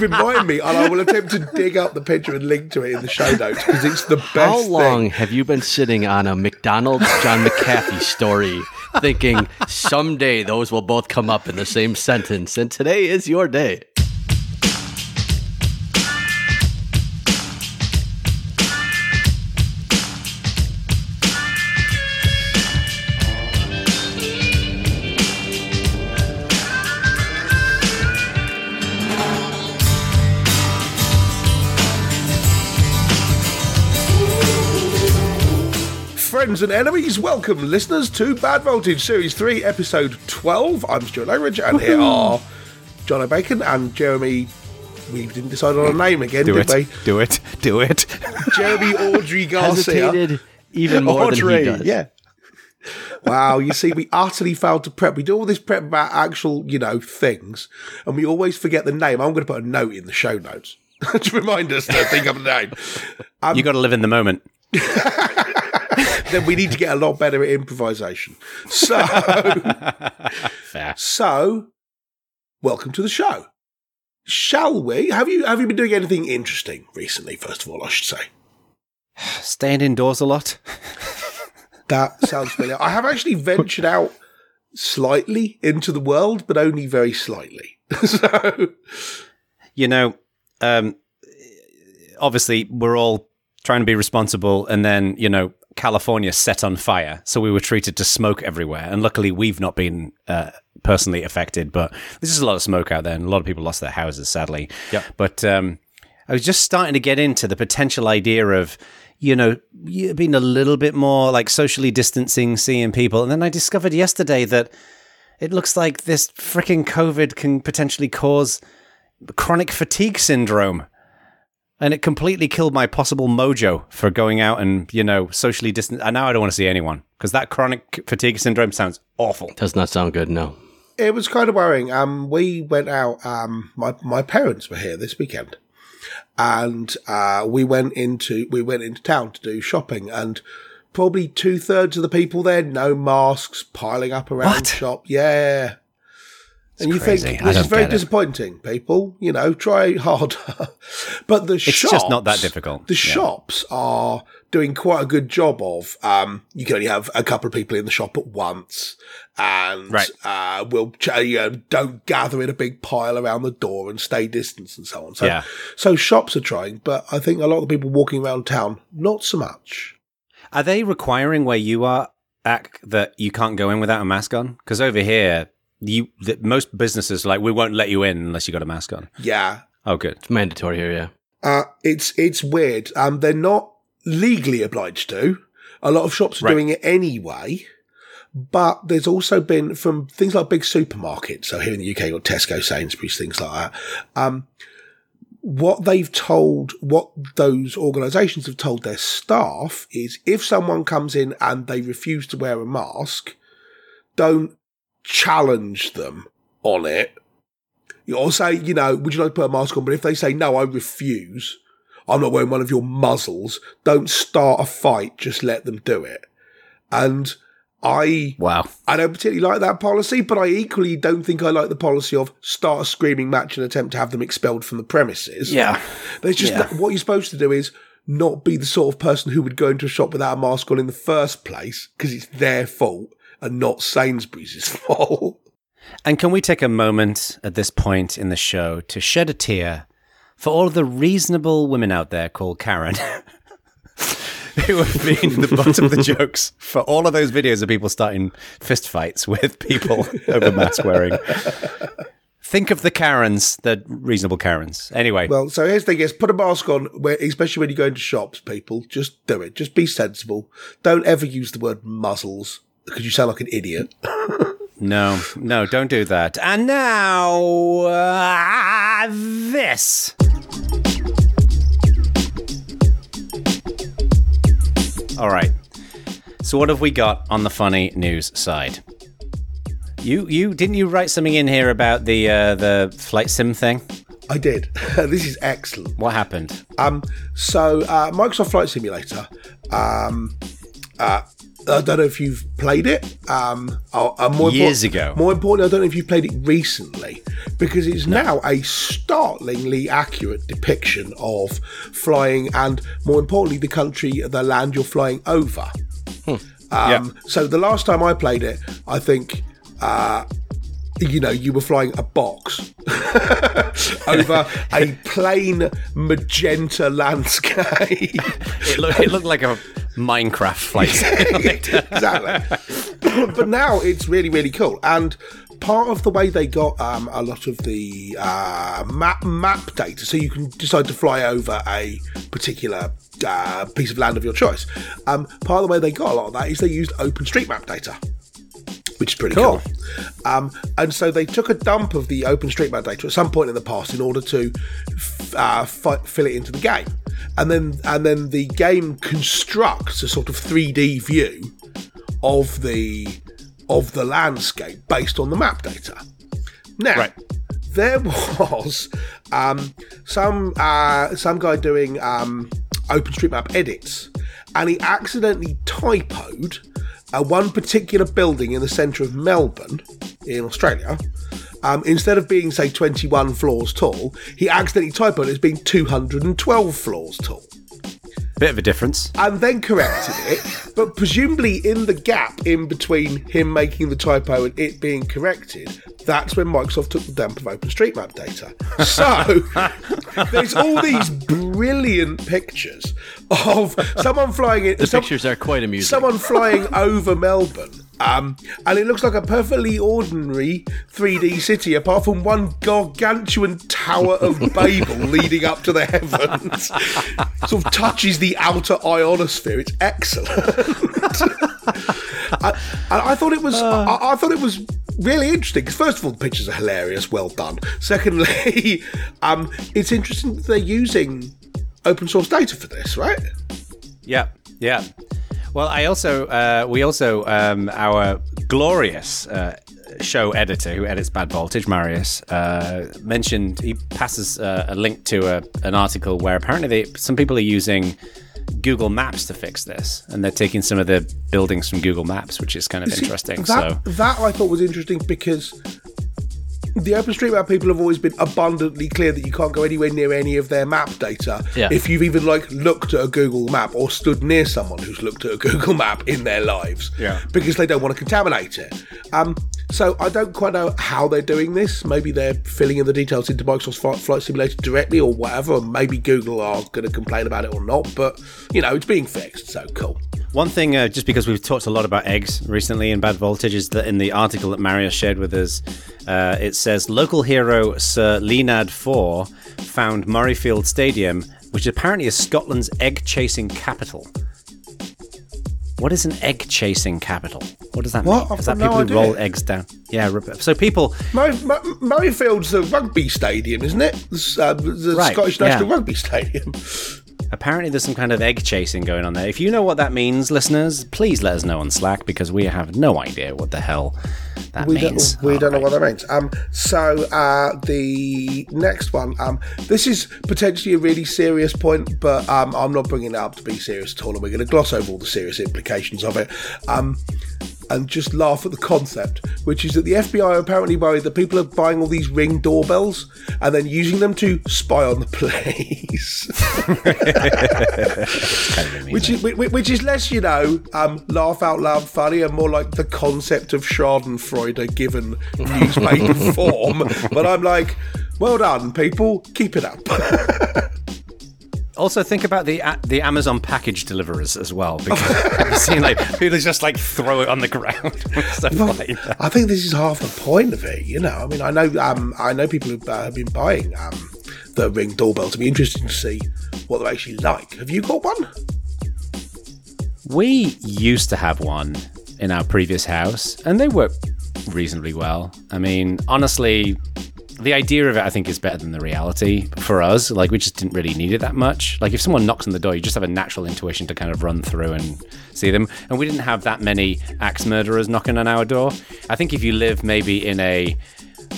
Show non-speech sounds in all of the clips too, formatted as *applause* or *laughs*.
remind me, and I will attempt to dig up the picture and link to it in the show notes because it's the best. How long Thing. have you been sitting on a McDonald's John McAfee story thinking someday those will both come up in the same sentence? And today is your day. Friends and enemies, welcome listeners to Bad Voltage Series 3, Episode 12. I'm Stuart Langridge, and here are Jono Bacon and Jeremy. We didn't decide on a name again, Do did it. we? Do it. *laughs* Do it. Jeremy Audrey Garcia. Hesitated even more than he does. Yeah. Wow, you see, we utterly failed to prep. We do all this prep about actual, you know, things, and we always forget the name. I'm going to put a note in the show notes *laughs* to remind us to think of the name. you um, got to live in the moment. *laughs* then we need to get a lot better at improvisation. So, so, welcome to the show. Shall we? Have you have you been doing anything interesting recently? First of all, I should say Staying indoors a lot. that sounds familiar. I have actually ventured out slightly into the world, but only very slightly. *laughs* so, You know, um, obviously we're all trying to be responsible, and then you know California set on fire, so we were treated to smoke everywhere. And luckily, we've not been uh, personally affected, but there's just a lot of smoke out there, and a lot of people lost their houses, sadly. Yep. But um, I was just starting to get into the potential idea of, you know, being a little bit more like socially distancing, seeing people, and then I discovered yesterday that it looks like this freaking COVID can potentially cause chronic fatigue syndrome. And it completely killed my possible mojo for going out and, you know, socially distant. And now I don't want to see anyone because that chronic fatigue syndrome sounds awful. Does not sound good, no. it was kind of worrying. Um, we went out. Um, my my parents were here this weekend, and uh, we went into we went into town to do shopping, and probably two thirds of the people there no masks, piling up around What? shop. Yeah. And you crazy. think this is very disappointing, people. You know, try *laughs* harder. but the It's shops, just not that difficult. The Yeah. shops are doing quite a good job of. Um, you can only have a couple of people in the shop at once, and Right. uh, we'll ch- you know, don't gather in a big pile around the door and stay distance and so on. So, Yeah. so shops are trying, but I think a lot of the people walking around town not so much. Are they requiring where you are at that you can't go in without a mask on? Because over here, you the, most businesses like we won't let you in unless you got a mask on. Yeah, Oh, good. It's mandatory here, yeah. Uh, it's it's weird. Um, they're not legally obliged to. A lot of shops are Right. doing it anyway. But there's also been from things like big supermarkets. So here in the UK, you've got Tesco, Sainsbury's, things like that. Um, what they've told, what those organisations have told their staff is if someone comes in and they refuse to wear a mask, don't challenge them on it. Or say, you know, would you like to put a mask on? But if they say, no, I refuse, I'm not wearing one of your muzzles, don't start a fight, just let them do it. And I Wow. I don't particularly like that policy, but I equally don't think I like the policy of start a screaming match and attempt to have them expelled from the premises. Yeah. There's just Yeah. what you're supposed to do is not be the sort of person who would go into a shop without a mask on in the first place because it's their fault and not Sainsbury's *laughs* fault. And can we take a moment at this point in the show to shed a tear for all of the reasonable women out there called Karen *laughs* who have been the butt of the *laughs* jokes for all of those videos of people starting fistfights with people over mask wearing? Think of the Karens, the reasonable Karens. Anyway, Well, so here's the thing: is put a mask on, where, especially when you go into shops. People, just do it. Just be sensible. Don't ever use the word muzzles because you sound like an idiot. *laughs* no, no, don't do that. And now, uh, this. All right. So what have we got on the funny news side? You you didn't you write something in here about the uh, the flight sim thing? I did. *laughs* this is excellent. What happened? Um, so uh, Microsoft Flight Simulator um, uh, I don't know if you've played it. Um, uh, more Years ago. More importantly, I don't know if you've played it recently because it's now a startlingly accurate depiction of flying and, more importantly, the country, the land you're flying over. Um, Yeah. So the last time I played it, I think. Uh, you know, you were flying a box *laughs* over a plain magenta landscape. *laughs* It, look, it looked like a Minecraft flight. *laughs* exactly. but now it's really, really cool. And part of the way they got um, a lot of the uh, map map data, so you can decide to fly over a particular uh, piece of land of your choice. Um, part of the way they got a lot of that is they used OpenStreetMap data. Which is pretty cool. Um, and so they took a dump of the OpenStreetMap data at some point in the past in order to f- uh, fi- fill it into the game, and then and then the game constructs a sort of 3D view of the of the landscape based on the map data. Now, Right. there *laughs* was um, some uh, some guy doing um, OpenStreetMap edits, and he accidentally typoed uh, one particular building in the centre of Melbourne in Australia. Um, instead of being say 21 floors tall, he accidentally typoed it as being 212 floors tall Bit of a difference. and then corrected it. But presumably, in the gap in between him making the typo and it being corrected, that's when Microsoft took the dump of OpenStreetMap data. So *laughs* there's all these brilliant pictures of someone flying in. The some- pictures are quite amusing. Someone flying *laughs* over Melbourne. Um, and it looks like a perfectly ordinary 3D city, apart from one gargantuan Tower of *laughs* Babel leading up to the heavens. sort of touches the outer ionosphere. It's excellent. *laughs* I, I thought it was. I, I thought it was really interesting. first of all, the pictures are hilarious. Well done. Secondly, um, it's interesting that they're using open source data for this, right? Yeah, yeah. Well, I also, uh, we also, um, our glorious uh, show editor who edits Bad Voltage, Marius, uh, mentioned he passes uh, a link to a, an article where apparently they, some people are using Google Maps to fix this, and they're taking some of the buildings from Google Maps, which is kind of See, interesting. That, so, that I thought was interesting because the OpenStreetMap people have always been abundantly clear that you can't go anywhere near any of their map data Yeah. if you've even like looked at a Google map or stood near someone who's looked at a *laughs* Google map in their lives. Yeah. Because they don't want to contaminate it. Um, so I don't quite know how they're doing this. Maybe they're filling in the details into Microsoft Flight, Flight Simulator directly or whatever. Or maybe Google are going to complain about it or not. But you know, it's being fixed. So cool. One thing, uh, just because we've talked a lot about eggs recently in Bad Voltage, is that in the article that Marius shared with us, uh, it says local hero Sir Leonard Four found Murrayfield Stadium, which apparently is Scotland's egg chasing capital. What is an egg chasing capital? What does that What? mean? Is that no people who roll eggs down? Yeah. So people, Murray, Mur- Murrayfield's the rugby stadium, isn't it? The, uh, the Right, Scottish National yeah. Rugby Stadium. *laughs* apparently, there's some kind of egg chasing going on there. If you know what that means, listeners, please let us know on Slack because we have no idea what the hell that We means. don't, we All don't know right. what that means. Um, so uh, the next one, um, this is potentially a really serious point, but um, I'm not bringing it up to be serious at all, and we're going to gloss over all the serious implications of it. Um, and just laugh at the concept, which is that the FBI are apparently worried that people are buying all these ring doorbells and then using them to spy on the *laughs* police. *laughs* which is which, which is less, you know, um, laugh out loud funny and more like the concept of Schadenfreude given newspaper *laughs* form. But I'm like, well done, people, keep it up. Also, think about the a- the Amazon package deliverers as well, because *laughs* I've seen like people just like throw it on the ground *laughs* and like. I think this is half the point of it. You know, I mean, I know, um, I know people who uh, have been buying um, the ring doorbells. It'd be interesting to see what they're actually like. Have you got one? We used to have one in our previous house, and they work reasonably well. I mean, honestly, the idea of it, I think, is better than the reality for us. Like, we just didn't really need it that much. Like, if someone knocks on the door, you just have a natural intuition to kind of run through and see them. And we didn't have that many axe murderers knocking on our door. I think if you live maybe in a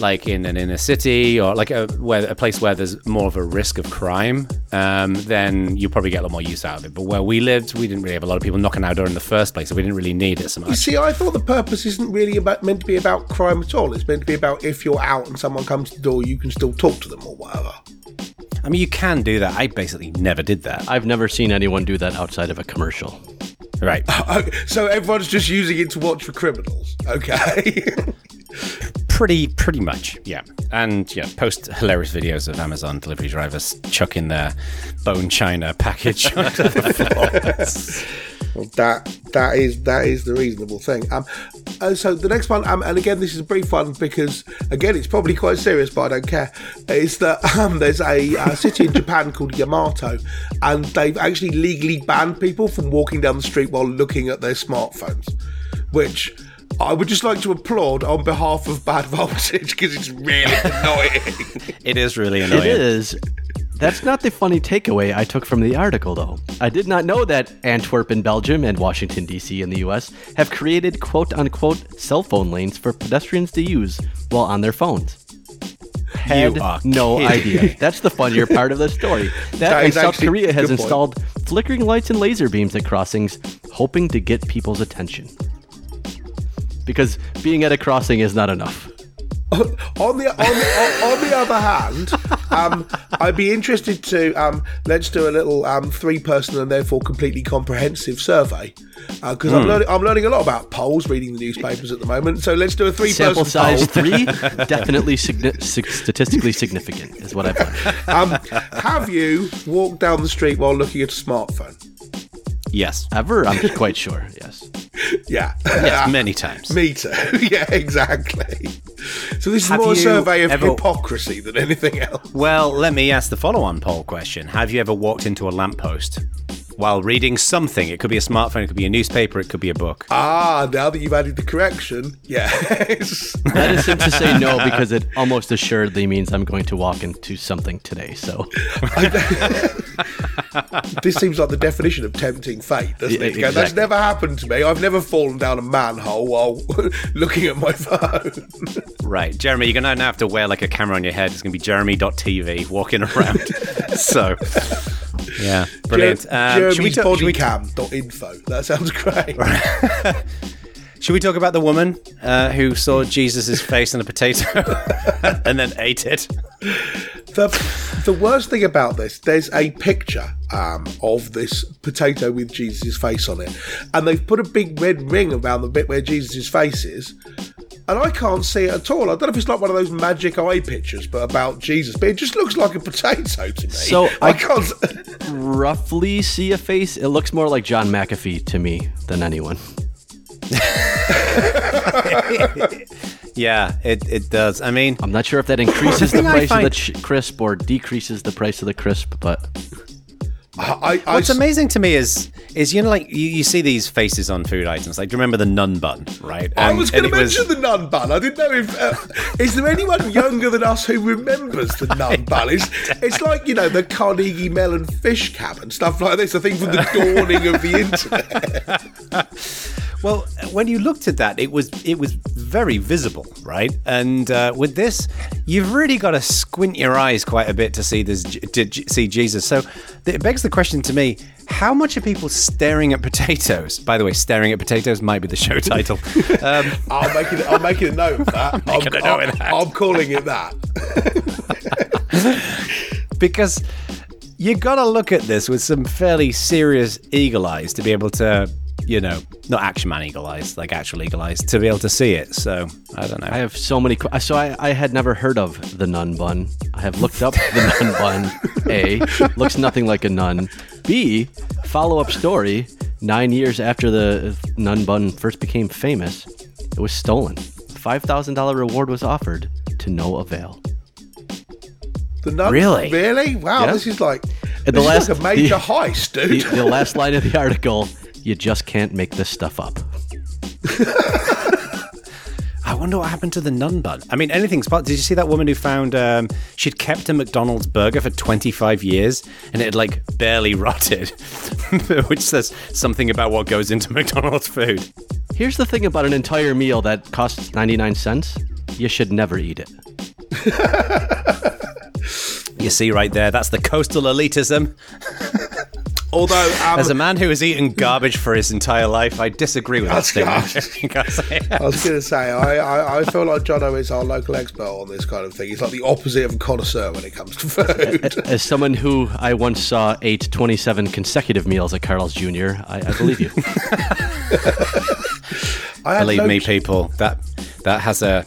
like in an inner city or like a where a place where there's more of a risk of crime, um, then you probably get a lot more use out of it. But where we lived, we didn't really have a lot of people knocking our door in the first place, so we didn't really need it so much. You much. see, I thought the purpose isn't really about meant to be about crime at all. It's meant to be about if you're out and someone comes to the door, you can still talk to them or whatever. I mean, you can do that. I basically never did that. I've never seen anyone do that outside of a commercial. Right. *laughs* So everyone's just using it to watch for criminals. Okay. *laughs* pretty pretty much yeah and yeah post hilarious videos of amazon delivery drivers chucking their bone china package *laughs* onto the floor Well, that that is that is the reasonable thing. Um, uh, so the next one, um, and again, this is a brief one because again, it's probably quite serious, but I don't care. Is that *laughs* um, there's a, uh city in Japan called Yamato, and they've actually legally banned people from walking down the street while looking at their smartphones, which. I would just like to applaud on behalf of Bad Voltage because it's really annoying. *laughs* it is really annoying It is. That's not the funny takeaway I took from the article, though. I did not know that Antwerp in Belgium and Washington, D.C. in the U.S. have created quote unquote cell phone lanes for pedestrians to use while on their phones. Had are no idea. That's the funnier part of the story. *laughs* That, That and South Korea has good point. installed flickering lights and laser beams at crossings, hoping to get people's attention. Because being at a crossing is not enough. on the on, on, on the other hand, um, I'd be interested to um, let's do a little um, three-person and therefore completely comprehensive survey because I'm learning I'm learning a lot about polls, reading the newspapers at the moment. So let's do a three-person Sample size poll. three, *laughs* definitely signi- statistically significant, is what I've learned. Um, have you walked down the street while looking at a smartphone? Yes Ever? I'm quite sure, yes. *laughs* Yeah, yes many times *laughs* me too. *laughs* yeah, exactly. So this is Have more a survey of ever- hypocrisy than anything else. well let me ask the follow-on poll question have you ever walked into a lamppost while reading something it could be a smartphone it could be a newspaper it could be a book Ah, now that you've added the correction, yes. *laughs* That is him to say no *laughs* because it almost assuredly means I'm going to walk into something today. So *laughs* this seems like the definition of tempting fate, doesn't Yeah, it? You go, That's never happened to me. I've never fallen down a manhole while looking at my phone. Right, Jeremy, you're gonna now have to wear like a camera on your head. It's gonna be Jeremy.tv walking around. so, yeah, brilliant. Um, Jeremy's should, we, bodycam.info. That sounds great. *laughs* should we talk about the woman uh, who saw Jesus' face on a potato *laughs* and then ate it? The, the worst thing about this, there's a picture um, of this potato with Jesus' face on it, and they've put a big red ring around the bit where Jesus' face is. And I can't see it at all. I don't know if it's like one of those magic eye pictures, but about Jesus. But it just looks like a potato to me. So I I- can't. *laughs* roughly see a face. It looks more like John McAfee to me than anyone. *laughs* Yeah, it, it does. I mean, I'm not sure if that increases the thing I price of the ch- crisp or decreases the price of the crisp, but I, I, what's amazing to me is is you know like you, you see these faces on food items. Like, do you remember the nun bun, right? I was going to it was- mention the nun bun. I didn't know if uh, is there anyone *laughs* younger than us who remembers the nun bun? It's, it's like you know the Carnegie Mellon fish cab and stuff like this. I think from the dawning of the *laughs* internet. Well, when you looked at that, it was it was very visible, right? And uh, with this, you've really got to squint your eyes quite a bit to see this to see Jesus. So it begs the question to me: How much are people staring at potatoes? By the way, staring at potatoes might be the show *laughs* title. Um, I'm making I'm making a note of that. *laughs* I'm, note I'm- that. I'm calling it that. *laughs* because you got to look at this with some fairly serious eagle eyes to be able to, you know, not action man eagle eyes, like actual eagle eyes, to be able to see it. So I don't know. I have so many. que- uh, So I, I had never heard of the nun bun. I have looked up the *laughs* nun bun. A looks nothing like a nun. B follow up story. Nine years after the uh, nun bun first became famous, it was stolen. Five thousand dollar reward was offered to no avail. The nun, Really? really? Wow, Yeah. this is like this the is last- like a major *laughs* the- heist, The, dude. the last line of the article: "You just can't make this stuff up." *laughs* I wonder what happened to the nun bun. I mean, anything's possible. Did you see that woman who found um, she'd kept a McDonald's burger for 25 years and it had like barely *laughs* rotted, *laughs* which says something about what goes into McDonald's food. Here's the thing about an entire meal that costs 99 cents. you should never eat it. You see right there, that's the coastal elitism. Although, um, As a man who has eaten garbage for his entire life, I disagree with that statement. *laughs* *laughs* I was going to say, I, I, I feel like Jono is our local expert on this kind of thing. He's like the opposite of a connoisseur when it comes to food. *laughs* As someone who I once saw ate 27 consecutive meals at Carl's Jr., I, I believe you. I Believe no me, people, that that has a,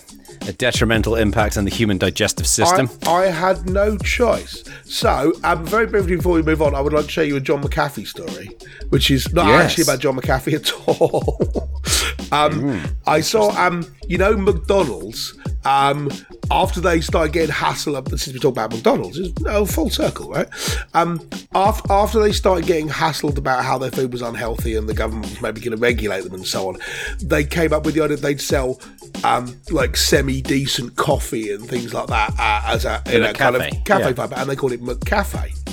a detrimental impact on the human digestive system. I, I had no choice. So, um, very briefly before we move on, I would like to show you a John McAfee story, which is not Yes. actually about John McAfee at all. *laughs* um, I saw, um, you know, McDonald's. Um, after they started getting hassled up, since we talk about McDonald's, it's no full circle, right? Um, after, after they started getting hassled about how their food was unhealthy and the government was maybe going to regulate them and so on, they came up with the idea they'd sell um, like semi decent coffee and things like that uh, as a, in a a, kind of cafe, cafe yeah. vibe, and they called it McCafe.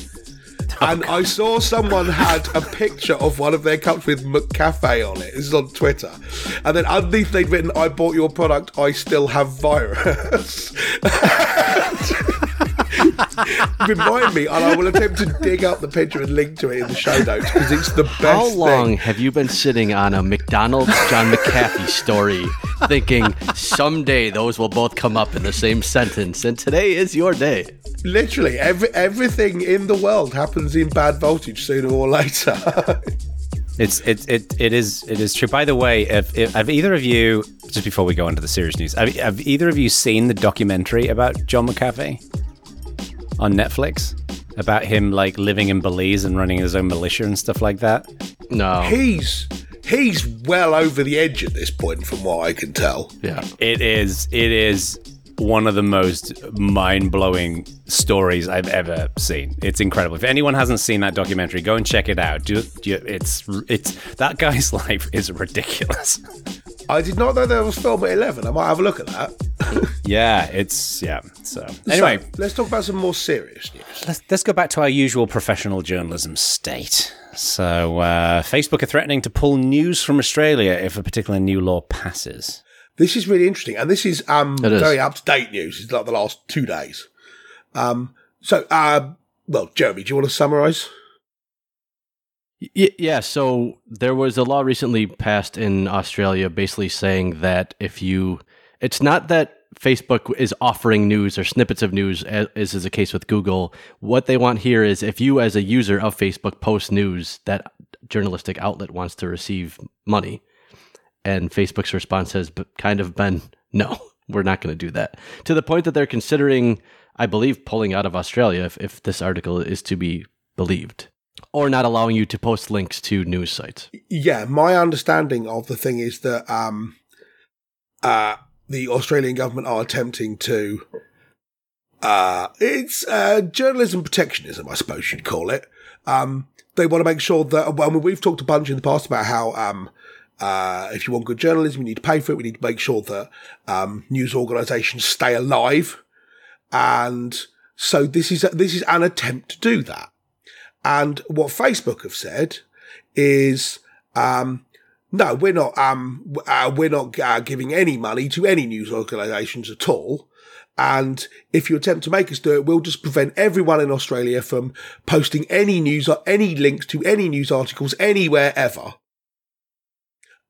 Oh, and I saw someone had a picture of one of their cups with McCafe on it. This is on Twitter. And then underneath they'd written, I bought your product, I still have virus. *laughs* *laughs* Remind me, and I will attempt to dig up the picture and link to it in the show notes because it's the best How long thing. have you been sitting on a McDonald's John McAfee story thinking someday those will both come up in the same sentence and today is your day? Literally, every, everything in the world happens in bad voltage sooner or later. *laughs* It's it, it it is it is true. By the way, if, if have either of you just before we go on to the serious news, have, have either of you seen the documentary about John McAfee on Netflix about him like living in Belize and running his own militia and stuff like that? No. he's he's well over the edge at this point, from what I can tell. Yeah. It is it is one of the most mind-blowing stories I've ever seen. It's incredible. If anyone hasn't seen that documentary, go and check it out. Do, do, it's it's that guy's *laughs* life is ridiculous. I did not know there was film at eleven. I might have a look at that. *laughs* yeah, it's yeah. So anyway, So, let's talk about some more serious news. let's, let's go back to our usual professional journalism state. So, uh, Facebook are threatening to pull news from Australia if a particular new law passes. This is really interesting, and this is um It is. very up to date news. It's like the last two days. Um, so, uh, well, Jeremy, do you want to summarise? Yeah, so there was a law recently passed in Australia basically saying that if you, it's not that Facebook is offering news or snippets of news, as is the case with Google. What they want here is if you, as a user of Facebook, post news, that journalistic outlet wants to receive money. And Facebook's response has kind of been, *laughs* no, we're not going to do that. To the point that they're considering, I believe, pulling out of Australia if, if this article is to be believed, or not allowing you to post links to news sites. Yeah, my understanding of the thing is that um, uh, the Australian government are attempting to. Uh, it's uh, journalism protectionism, I suppose you'd call it. Um, they want to make sure that. Well, I mean, we've talked a bunch in the past about how um, uh, if you want good journalism, you need to pay for it. We need to make sure that um, news organisations stay alive, and so this is this is an attempt to do that. And what Facebook have said is, um, no, we're not, um, uh, we're not uh, giving any money to any news organisations at all. And if you attempt to make us do it, we'll just prevent everyone in Australia from posting any news or any links to any news articles anywhere ever.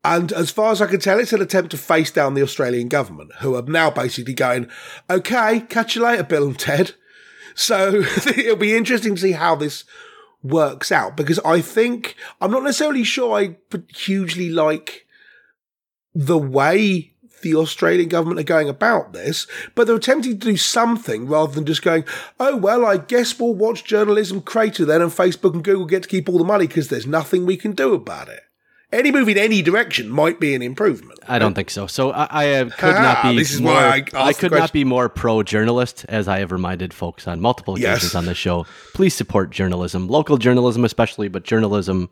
And as far as I can tell, it's an attempt to face down the Australian government, who are now basically going, okay, catch you later, Bill and Ted. So *laughs* it'll be interesting to see how this works out because I think I'm not necessarily sure I hugely like the way the Australian government are going about this, but they're attempting to do something rather than just going, oh, well, I guess we'll watch journalism crater then and Facebook and Google get to keep all the money because there's nothing we can do about it. Any move in any direction might be an improvement. I don't think so. So I, I uh, could not Ah, be. this is more, why I the could not be more pro journalist, as I have reminded folks on multiple Yes. occasions on this show. Please support journalism, local journalism especially, but journalism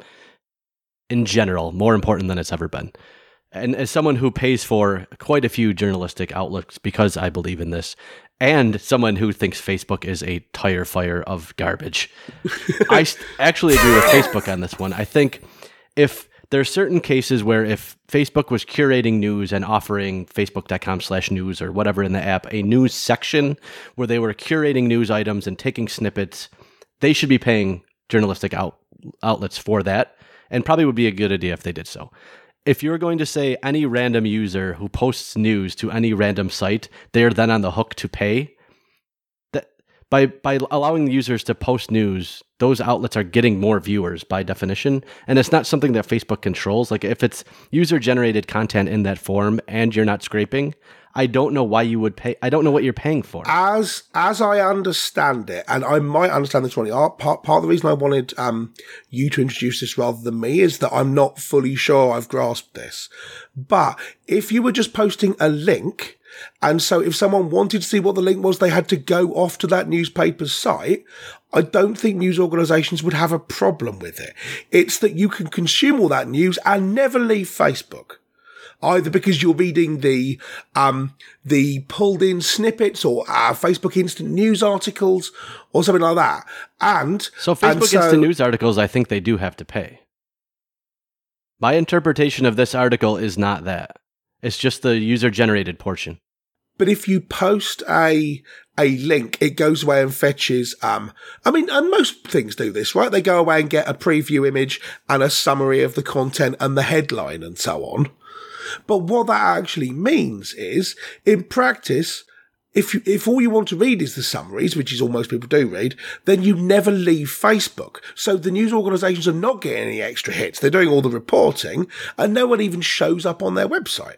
in general more important than it's ever been. And as someone who pays for quite a few journalistic outlets because I believe in this, and someone who thinks Facebook is a tire fire of garbage, I st- actually agree with *laughs* Facebook on this one. I think if there are certain cases where if Facebook was curating news and offering facebook.com slash news or whatever in the app, a news section where they were curating news items and taking snippets, they should be paying journalistic out, outlets for that and probably would be a good idea if they did so. If you're going to say any random user who posts news to any random site, they're then on the hook to pay, by by allowing users to post news, those outlets are getting more viewers by definition, and it's not something that Facebook controls. Like if it's user generated content in that form and you're not scraping, I don't know why you would pay. I don't know what you're paying for. As as I understand it, and I might understand this wrong. Part part of the reason I wanted um, you to introduce this rather than me is that I'm not fully sure I've grasped this. But if you were just posting a link and so if someone wanted to see what the link was, they had to go off to that newspaper's site. I don't think news organizations would have a problem with it. It's that you can consume all that news and never leave Facebook. Either because you're reading the um, the pulled in snippets or uh, Facebook instant news articles or something like that, and so Facebook and so, instant news articles, I think they do have to pay. My interpretation of this article is not that. It's just the user generated portion. But if you post a a link, it goes away and fetches. Um, I mean, and most things do this, right? They go away and get a preview image and a summary of the content and the headline and so on. But what that actually means is, in practice, if you, if all you want to read is the summaries, which is all most people do read, then you never leave Facebook. So the news organizations are not getting any extra hits. They're doing all the reporting and no one even shows up on their website.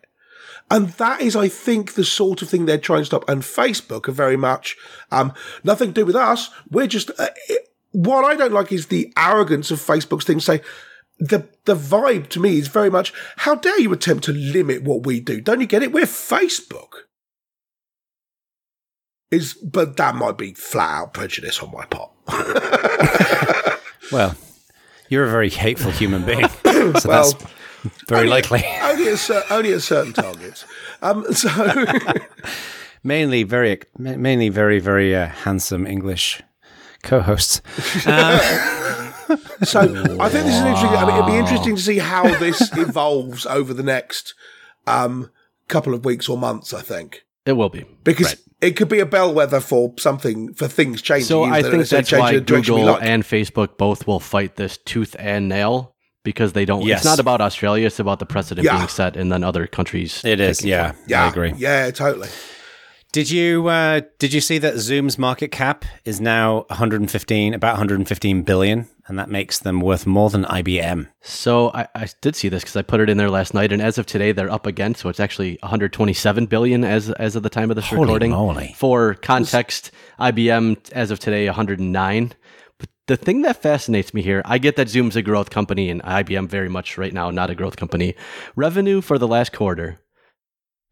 And that is, I think, the sort of thing they're trying to stop. And Facebook are very much, um, nothing to do with us. We're just, uh, it, what I don't like is the arrogance of Facebook's thing say, the the vibe to me is very much, how dare you attempt to limit what we do? Don't you get it? We're Facebook. Is but that might be flat out prejudice on my part. *laughs* well, you're a very hateful human being. *laughs* So well, that's *laughs* very only, likely. *laughs* Only at, only at certain targets. Um, *laughs* so mainly very, mainly very, very uh, handsome English co-hosts. Um, so I think this is interesting. I mean, it'd be interesting to see how this evolves over the next um, couple of weeks or months. I think it will be because right. it could be a bellwether for something for things changing. So I think that's why Google and Facebook both will fight this tooth and nail because they don't. Yes. It's not about Australia. It's about the precedent yeah. being set, and then other countries. It is. Yeah. From. Yeah. I agree. Yeah. Totally. Did you uh, did you see that Zoom's market cap is now 115 about 115 billion, and that makes them worth more than IBM? So I, I did see this because I put it in there last night, and as of today, they're up again. So it's actually 127 billion as as of the time of this Holy recording. Moly. For context, IBM as of today 109 the thing that fascinates me here, I get that Zoom's a growth company and IBM very much right now not a growth company. Revenue for the last quarter,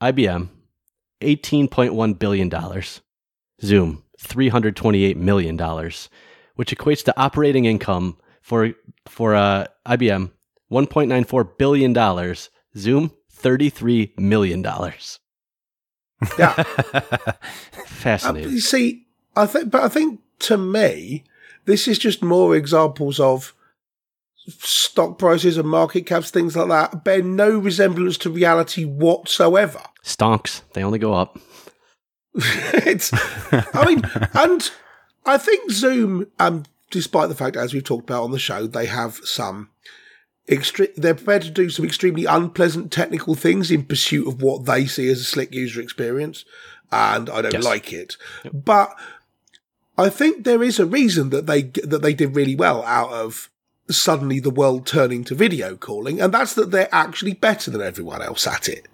IBM, $18.1 billion. Zoom, $328 million, which equates to operating income for, for uh, IBM, $1.94 billion. Zoom, $33 million. Yeah. *laughs* Fascinating. Uh, see, I think, but I think to me, this is just more examples of stock prices and market caps, things like that, bear no resemblance to reality whatsoever. Stonks, they only go up. *laughs* it's, I mean, and I think Zoom, um, despite the fact, as we've talked about on the show, they have some extre- they're prepared to do some extremely unpleasant technical things in pursuit of what they see as a slick user experience. And I don't yes. like it. Yep. But I think there is a reason that they that they did really well out of suddenly the world turning to video calling, and that's that they're actually better than everyone else at it.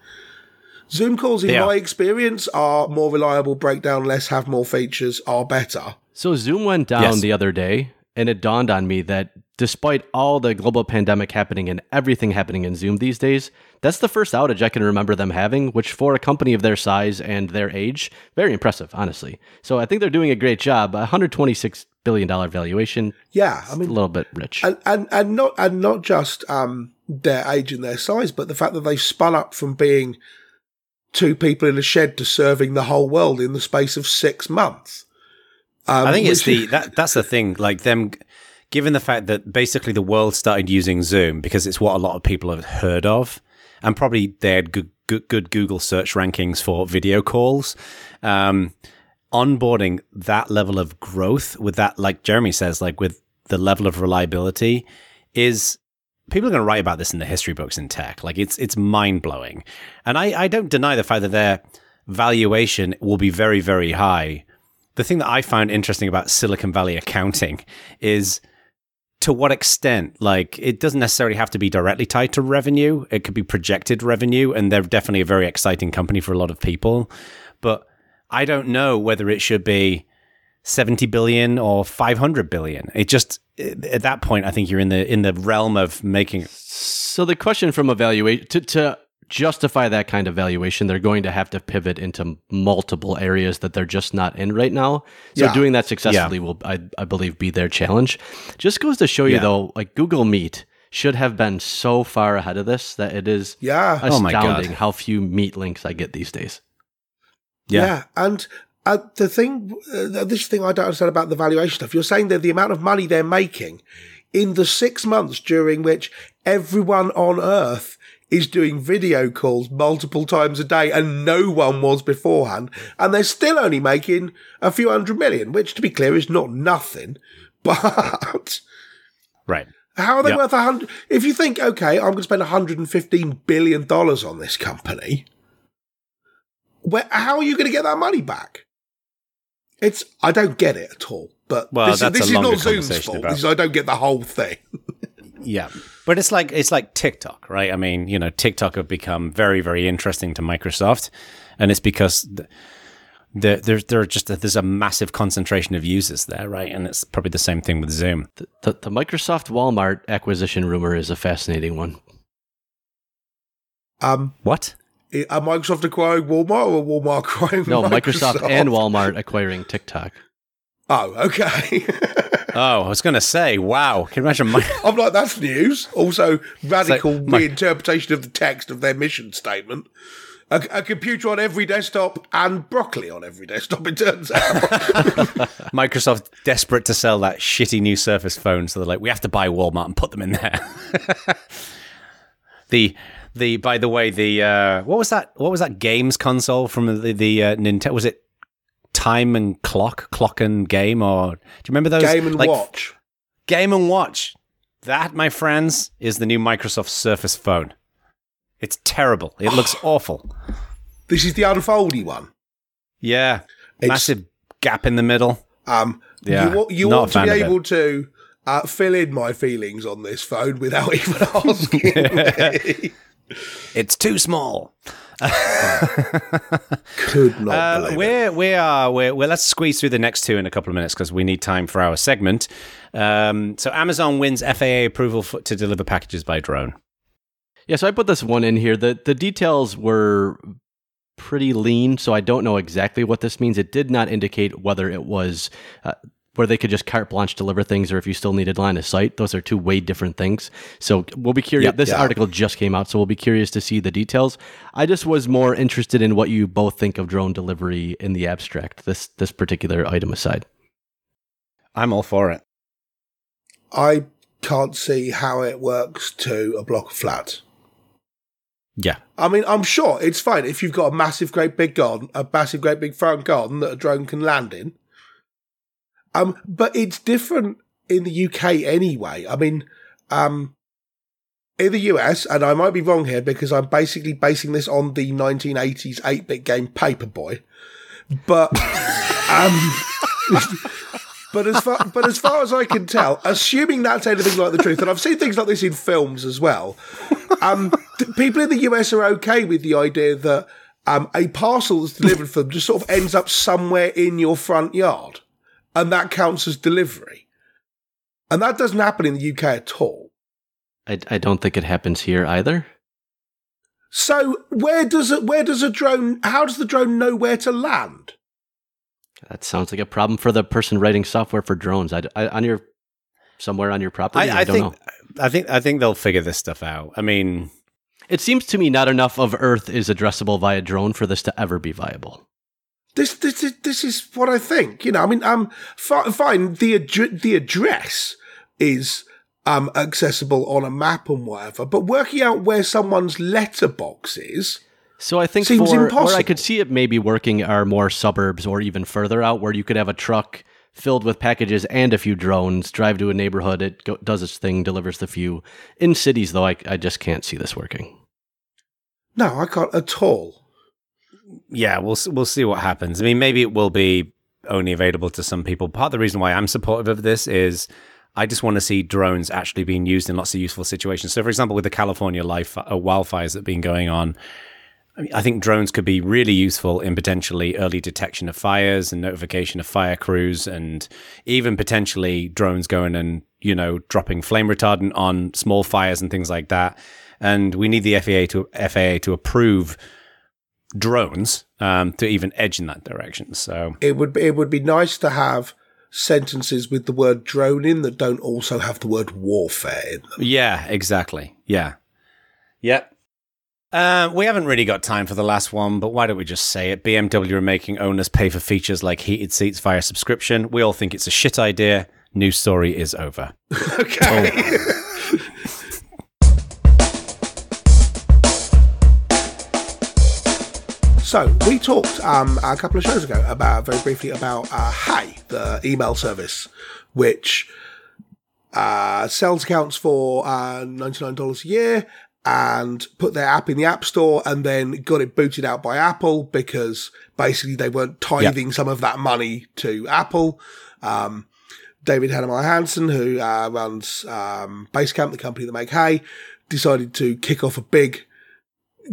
Zoom calls, in my experience, are more reliable, break down less, have more features, are better. So Zoom went down yes. the other day, and it dawned on me that despite all the global pandemic happening and everything happening in Zoom these days, that's the first outage I can remember them having, which for a company of their size and their age, very impressive, honestly. So I think they're doing a great job. 126 billion dollar valuation. Yeah, I mean a little bit rich. And and, and not and not just um, their age and their size, but the fact that they've spun up from being two people in a shed to serving the whole world in the space of six months. Um, I think it's the that that's the thing. Like them given the fact that basically the world started using Zoom because it's what a lot of people have heard of, and probably they had good, good, good Google search rankings for video calls. Um, onboarding that level of growth with that, like Jeremy says, like with the level of reliability, is people are going to write about this in the history books in tech. Like it's it's mind blowing, and I I don't deny the fact that their valuation will be very very high. The thing that I found interesting about Silicon Valley accounting is to what extent like it doesn't necessarily have to be directly tied to revenue. It could be projected revenue and they're definitely a very exciting company for a lot of people. But i don't know whether it should be 70 billion or 500 billion. It just at that point i think you're in the in the realm of making So the question from evaluation to, to justify that kind of valuation, they're going to have to pivot into multiple areas that they're just not in right now. So Yeah. doing that successfully will, I, I believe, be their challenge. Just goes to show you Yeah. though, like Google Meet should have been so far ahead of this that it is Yeah. Oh my astounding how few Meet links I get these days. Yeah, and uh, the thing, uh, this thing I don't understand about the valuation stuff. You're saying that the amount of money they're making in the six months during which everyone on Earth is doing video calls multiple times a day, and no one was beforehand, and they're still only making a few hundred million, which, to be clear, is not nothing. *laughs* But right how are they Yeah. worth a hundred? If you think, okay, I'm going to spend 115 billion dollars on this company, where how are you going to get that money back? It's I don't get it at all. But Well, this, this is not Zoom's fault. about- This is, I don't get the whole thing. *laughs* Yeah, but it's like it's like TikTok, right? I mean, you know, TikTok have become very, very interesting to Microsoft, and it's because th- the, there's there are just there's a massive concentration of users there, right? And it's probably the same thing with Zoom. The, the, the Microsoft Walmart acquisition rumor is a fascinating one. Um, What? are Microsoft acquiring Walmart or Walmart acquiring No, *laughs* Microsoft? Microsoft and Walmart acquiring TikTok. Oh, okay. *laughs* Oh, I was going to say, wow! Can you imagine? My- I'm like, that's news. Also, radical my- reinterpretation of the text of their mission statement. A, a computer on every desktop and broccoli on every desktop, it turns out. *laughs* Microsoft desperate to sell that shitty new Surface phone, so they're like, we have to buy Walmart and put them in there. *laughs* the the by the way, the uh, what was that? What was that games console from the the uh, Nintendo? Was it Time and Clock, Clock and Game, or do you remember those? Game and like, watch. Game and Watch. That, my friends, is the new Microsoft Surface phone. It's terrible. It looks *sighs* awful. This is the unfoldy one. Yeah, It's- massive gap in the middle. Um, Yeah, you, you want to be able to uh, fill in my feelings on this phone without *laughs* even asking *laughs* me. It's too small. Could not Uh, believe it. we're we are we're, well. Let's squeeze through the next two in a couple of minutes because we need time for our segment. Um, so Amazon wins FAA approval for, to deliver packages by drone. Yeah, so I put this one in here. The the details were pretty lean, so I don't know exactly what this means. It did not indicate whether it was uh, where they could just carte blanche deliver things or if you still needed line of sight. Those are two way different things. So we'll be curious. Yep. this Yeah. article just came out, so we'll be curious to see the details. I just was more interested in what you both think of drone delivery in the abstract. This this particular item aside. I'm all for it. I can't see how it works to a block of flats. Yeah, I mean, I'm sure it's fine if you've got a massive, great big garden, a massive, great big front garden that a drone can land in. Um, but it's different in the UK anyway. I mean, um, in the US, and I might be wrong here because I'm basically basing this on the 1980s 8-bit game Paperboy, but um, *laughs* but as far but as far as I can tell, assuming that's anything like the truth, and I've seen things like this in films as well. Um, people in the US are okay with the idea that um, a parcel that's delivered for them just sort of ends up somewhere in your front yard, and that counts as delivery. And that doesn't happen in the UK at all. I, I don't think it happens here either. So where does it? Where does a drone? How does the drone know where to land? That sounds like a problem for the person writing software for drones. I, I- on your somewhere on your property. I, I, I don't think know. I think I think they'll figure this stuff out. I mean, It seems to me not enough of Earth is addressable via drone for this to ever be viable. This, this, is- this is what I think. You know, I mean, um, fi- fine. The ad- the address is um, accessible on a map and whatever, but working out where someone's letterbox is. So I think Seems for impossible. where I could see it maybe working are more suburbs or even further out where you could have a truck filled with packages and a few drones drive to a neighborhood it go, does its thing delivers the few in cities though I, I just can't see this working No, I can't at all. Yeah, we'll we'll see what happens. I mean, maybe it will be only available to some people. Part of the reason why I'm supportive of this is I just want to see drones actually being used in lots of useful situations. So, for example, with the California life, uh, wildfires that have been going on, I, I think drones could be really useful in potentially early detection of fires and notification of fire crews, and even potentially drones going and you know dropping flame retardant on small fires and things like that. And we need the FAA to FAA to approve drones um, to even edge in that direction. So It would be, it would be nice to have sentences with the word drone in that don't also have the word warfare in them. yeah, exactly. Yeah. Yep. Uh, we haven't really got time for the last one, but why don't we just say it? BMW are making owners pay for features like heated seats via subscription. We all think it's a shit idea. News story is over. *laughs* Okay. So we talked um, a couple of shows ago about very briefly about uh, Hey, the email service, which uh, sells accounts for uh, ninety nine dollars a year and put their app in the App Store, and then got it booted out by Apple because basically they weren't tithing some of that money to Apple. Um, David Heinemeier Hansson, who uh, runs um, Basecamp, the company that make Hey, decided to kick off a big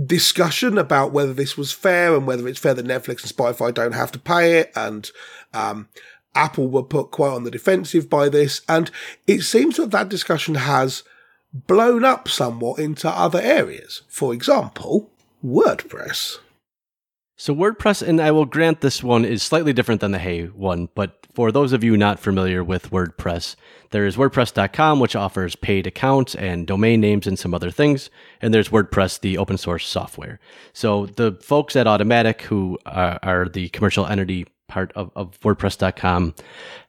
discussion about whether this was fair and whether it's fair that Netflix and Spotify don't have to pay it. And um, Apple were put quite on the defensive by this. And it seems that that discussion has blown up somewhat into other areas. For example, WordPress. So WordPress, and I will grant this one is slightly different than the Hey one, but for those of you not familiar with WordPress, there is WordPress.com, which offers paid accounts and domain names and some other things, and there's WordPress, the open source software. So the folks at Automattic, who are, are the commercial entity part of, of WordPress.com,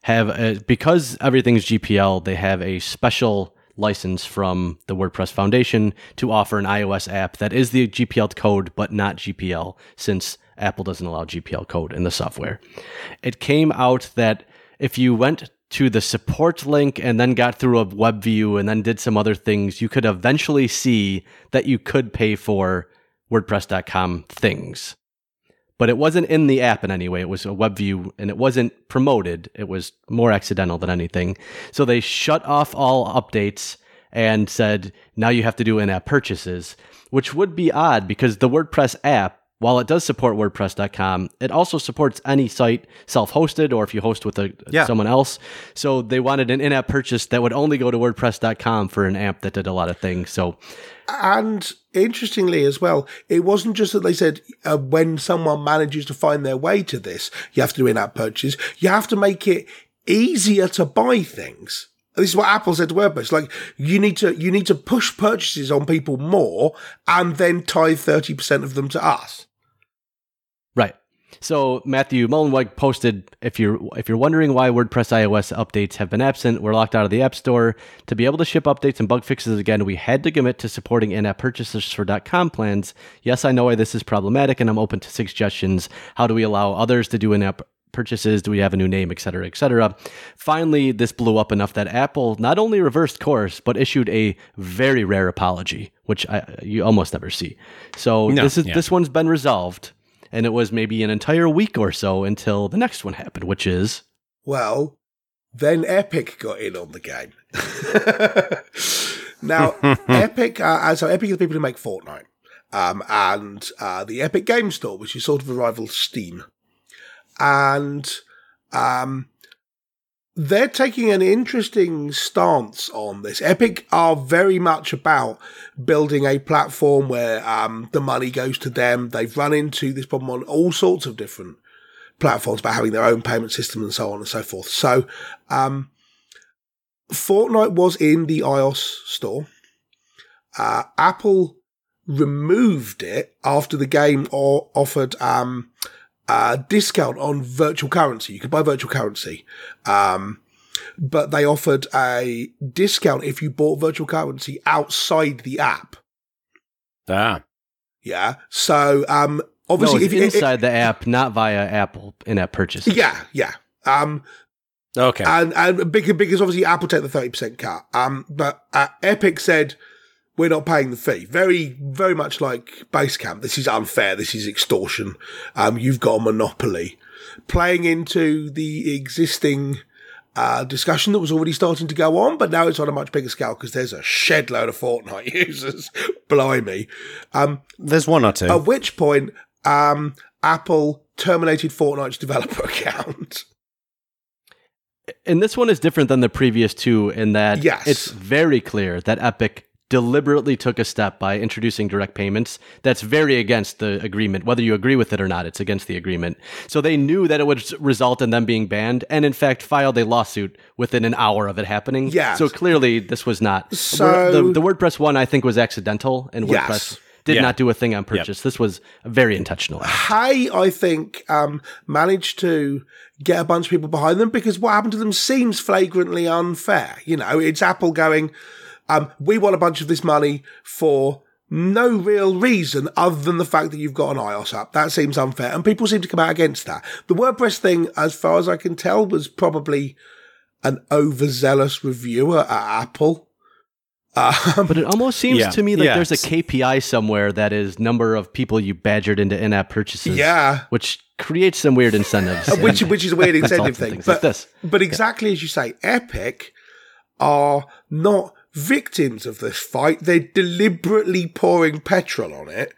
have a, because everything's GPL, they have a special license from the WordPress Foundation to offer an iOS app that is the GPL code, but not GPL, since Apple doesn't allow GPL code in the software. It came out that if you went to the support link and then got through a web view and then did some other things, you could eventually see that you could pay for WordPress.com things. But it wasn't in the app in any way. It was a web view and it wasn't promoted. It was more accidental than anything. So they shut off all updates and said, now you have to do in app purchases, which would be odd because the WordPress app, while it does support WordPress.com, it also supports any site self hosted or if you host with a, Yeah. someone else. So they wanted an in app purchase that would only go to WordPress.com for an app that did a lot of things. So And interestingly, as well, it wasn't just that they said uh, when someone manages to find their way to this, you have to do in app purchases, you have to make it easier to buy things. This is what Apple said to WordPress. Like you need to you need to push purchases on people more, and then tie thirty percent of them to us. Right. So Matthew Mullenweg posted if you're if you're wondering why WordPress iOS updates have been absent, we're locked out of the App Store. To be able to ship updates and bug fixes again, we had to commit to supporting in-app purchases for .com plans. Yes, I know why this is problematic, and I'm open to suggestions. How do we allow others to do in-app purchases? Do we have a new name, et cetera, et cetera? Finally, this blew up enough that Apple not only reversed course but issued a very rare apology, which I, you almost never see. So No, this is yeah. this one's been resolved and it was maybe an entire week or so until the next one happened, which is Well, then Epic got in on the game. *laughs* now, *laughs* Epic, uh, so Epic are the people who make Fortnite, um, and uh, the Epic Game Store, which is sort of a rival to Steam, and um, they're taking an interesting stance on this. Epic are very much about building a platform where um, the money goes to them. They've run into this problem on all sorts of different platforms about having their own payment system and so on and so forth. So, um, Fortnite was in the iOS store. Uh, Apple removed it after the game or offered um, a discount on virtual currency. You could buy virtual currency. Um, but they offered a discount if you bought virtual currency outside the app. Ah. Yeah. So, um, obviously, it's if you, inside the app, not via Apple in-app purchases. yeah, yeah. Um, Okay. and and big because obviously Apple take the thirty percent cut. Um, but uh, Epic said we're not paying the fee. Very very much like Basecamp. This is unfair. This is extortion. Um, you've got a monopoly. Playing into the existing. Uh, discussion that was already starting to go on, but now it's on a much bigger scale because there's a shed load of Fortnite *laughs* users. Blimey. Um, There's one or two. at which point, um, Apple terminated Fortnite's developer *laughs* account. And this one is different than the previous two in that Yes. it's very clear that Epic deliberately took a step by introducing direct payments that's very against the agreement whether you agree with it or not it's against the agreement so they knew that it would result in them being banned and in fact filed a lawsuit within an hour of it happening Yes. so clearly this was not So- the, the wordpress one i think was accidental and Yes. wordpress did Yeah. not do a thing on purchase this was very intentional Hey, I think, um, managed to get a bunch of people behind them because what happened to them seems flagrantly unfair. You know, it's Apple going, um, we want a bunch of this money for no real reason other than the fact that you've got an iOS app. That seems unfair. And people seem to come out against that. The WordPress thing, as far as I can tell, was probably an overzealous reviewer at Apple. Um, But it almost seems Yeah. to me like Yeah. there's a KPI somewhere that is number of people you badgered into in-app purchases. Yeah. which creates some weird incentives. *laughs* which which is a weird incentive thing. But like this. but exactly as you say, Epic are not victims of this fight. They're deliberately pouring petrol on it.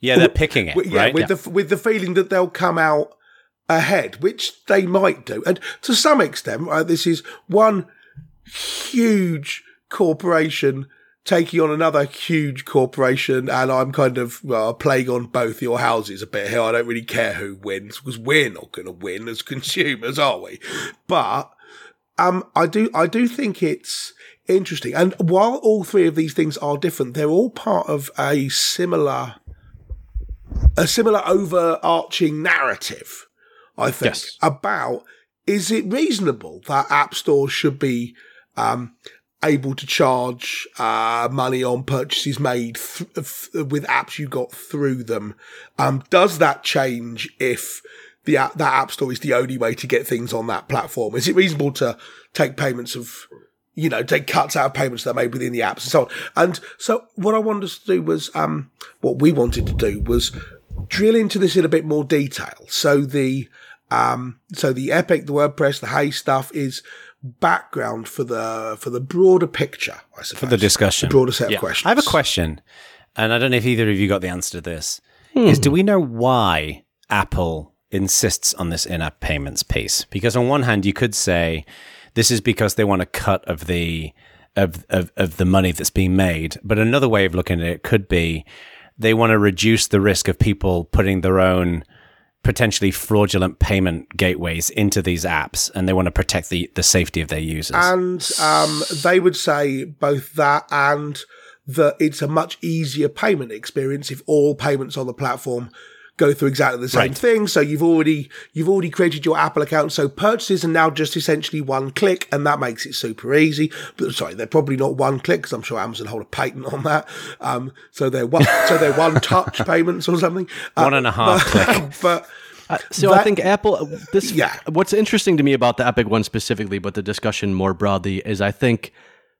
yeah, they're picking it, With- yeah, right? with the with the feeling that they'll come out ahead, which they might do. And to some extent, right, this is one huge corporation taking on another huge corporation, and I'm kind of well, playing on both your houses a bit here. I don't really care who wins because we're not going to win as consumers, are we? But um, I do, I do think it's interesting. And while all three of these things are different, they're all part of a similar, a similar overarching narrative. I think Yes. about is it reasonable that app stores should be um, able to charge uh, money on purchases made th- f- with apps you got through them? Um, does that change if the app, that app store is the only way to get things on that platform? Is it reasonable to take payments of you know, take cuts out of payments that are made within the apps and so on. And so what I wanted us to do was, um, what we wanted to do was drill into this in a bit more detail. So the, um, so the Epic, the WordPress, the Hey stuff is background for the, for the broader picture, I suppose. for the discussion. broader set Yeah. of questions. I have a question, and I don't know if either of you got the answer to this. Is do we know why Apple insists on this in-app payments piece? Because on one hand, you could say this is because they want a cut of the of, of of the money that's being made, but another way of looking at it could be they want to reduce the risk of people putting their own potentially fraudulent payment gateways into these apps, and they want to protect the the safety of their users. And um, they would say both that and that it's a much easier payment experience if all payments on the platform go through exactly the same Right. thing. So you've already you've already created your Apple account. So purchases are now just essentially one click, and that makes it super easy. But sorry, they're probably not one click because I'm sure Amazon hold a patent on that. Um, so they're one *laughs* so they're one touch payments or something. Uh, One and a half click. *laughs* but So I think Apple. This Yeah. What's interesting to me about the Epic one specifically, but the discussion more broadly, is I think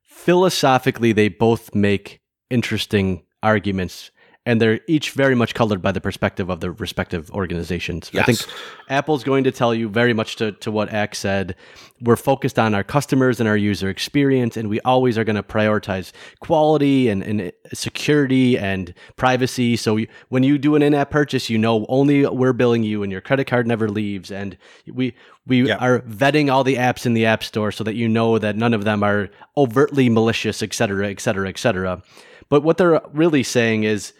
philosophically they both make interesting arguments, and they're each very much colored by the perspective of their respective organizations. I think Apple's going to tell you very much to, to what Axe said. We're focused on our customers and our user experience, and we always are going to prioritize quality and, and security and privacy. So you, when you do an in-app purchase, you know only we're billing you, and your credit card never leaves. And we we Yeah. are vetting all the apps in the app store so that you know that none of them are overtly malicious, et cetera, et cetera, et cetera. But what they're really saying is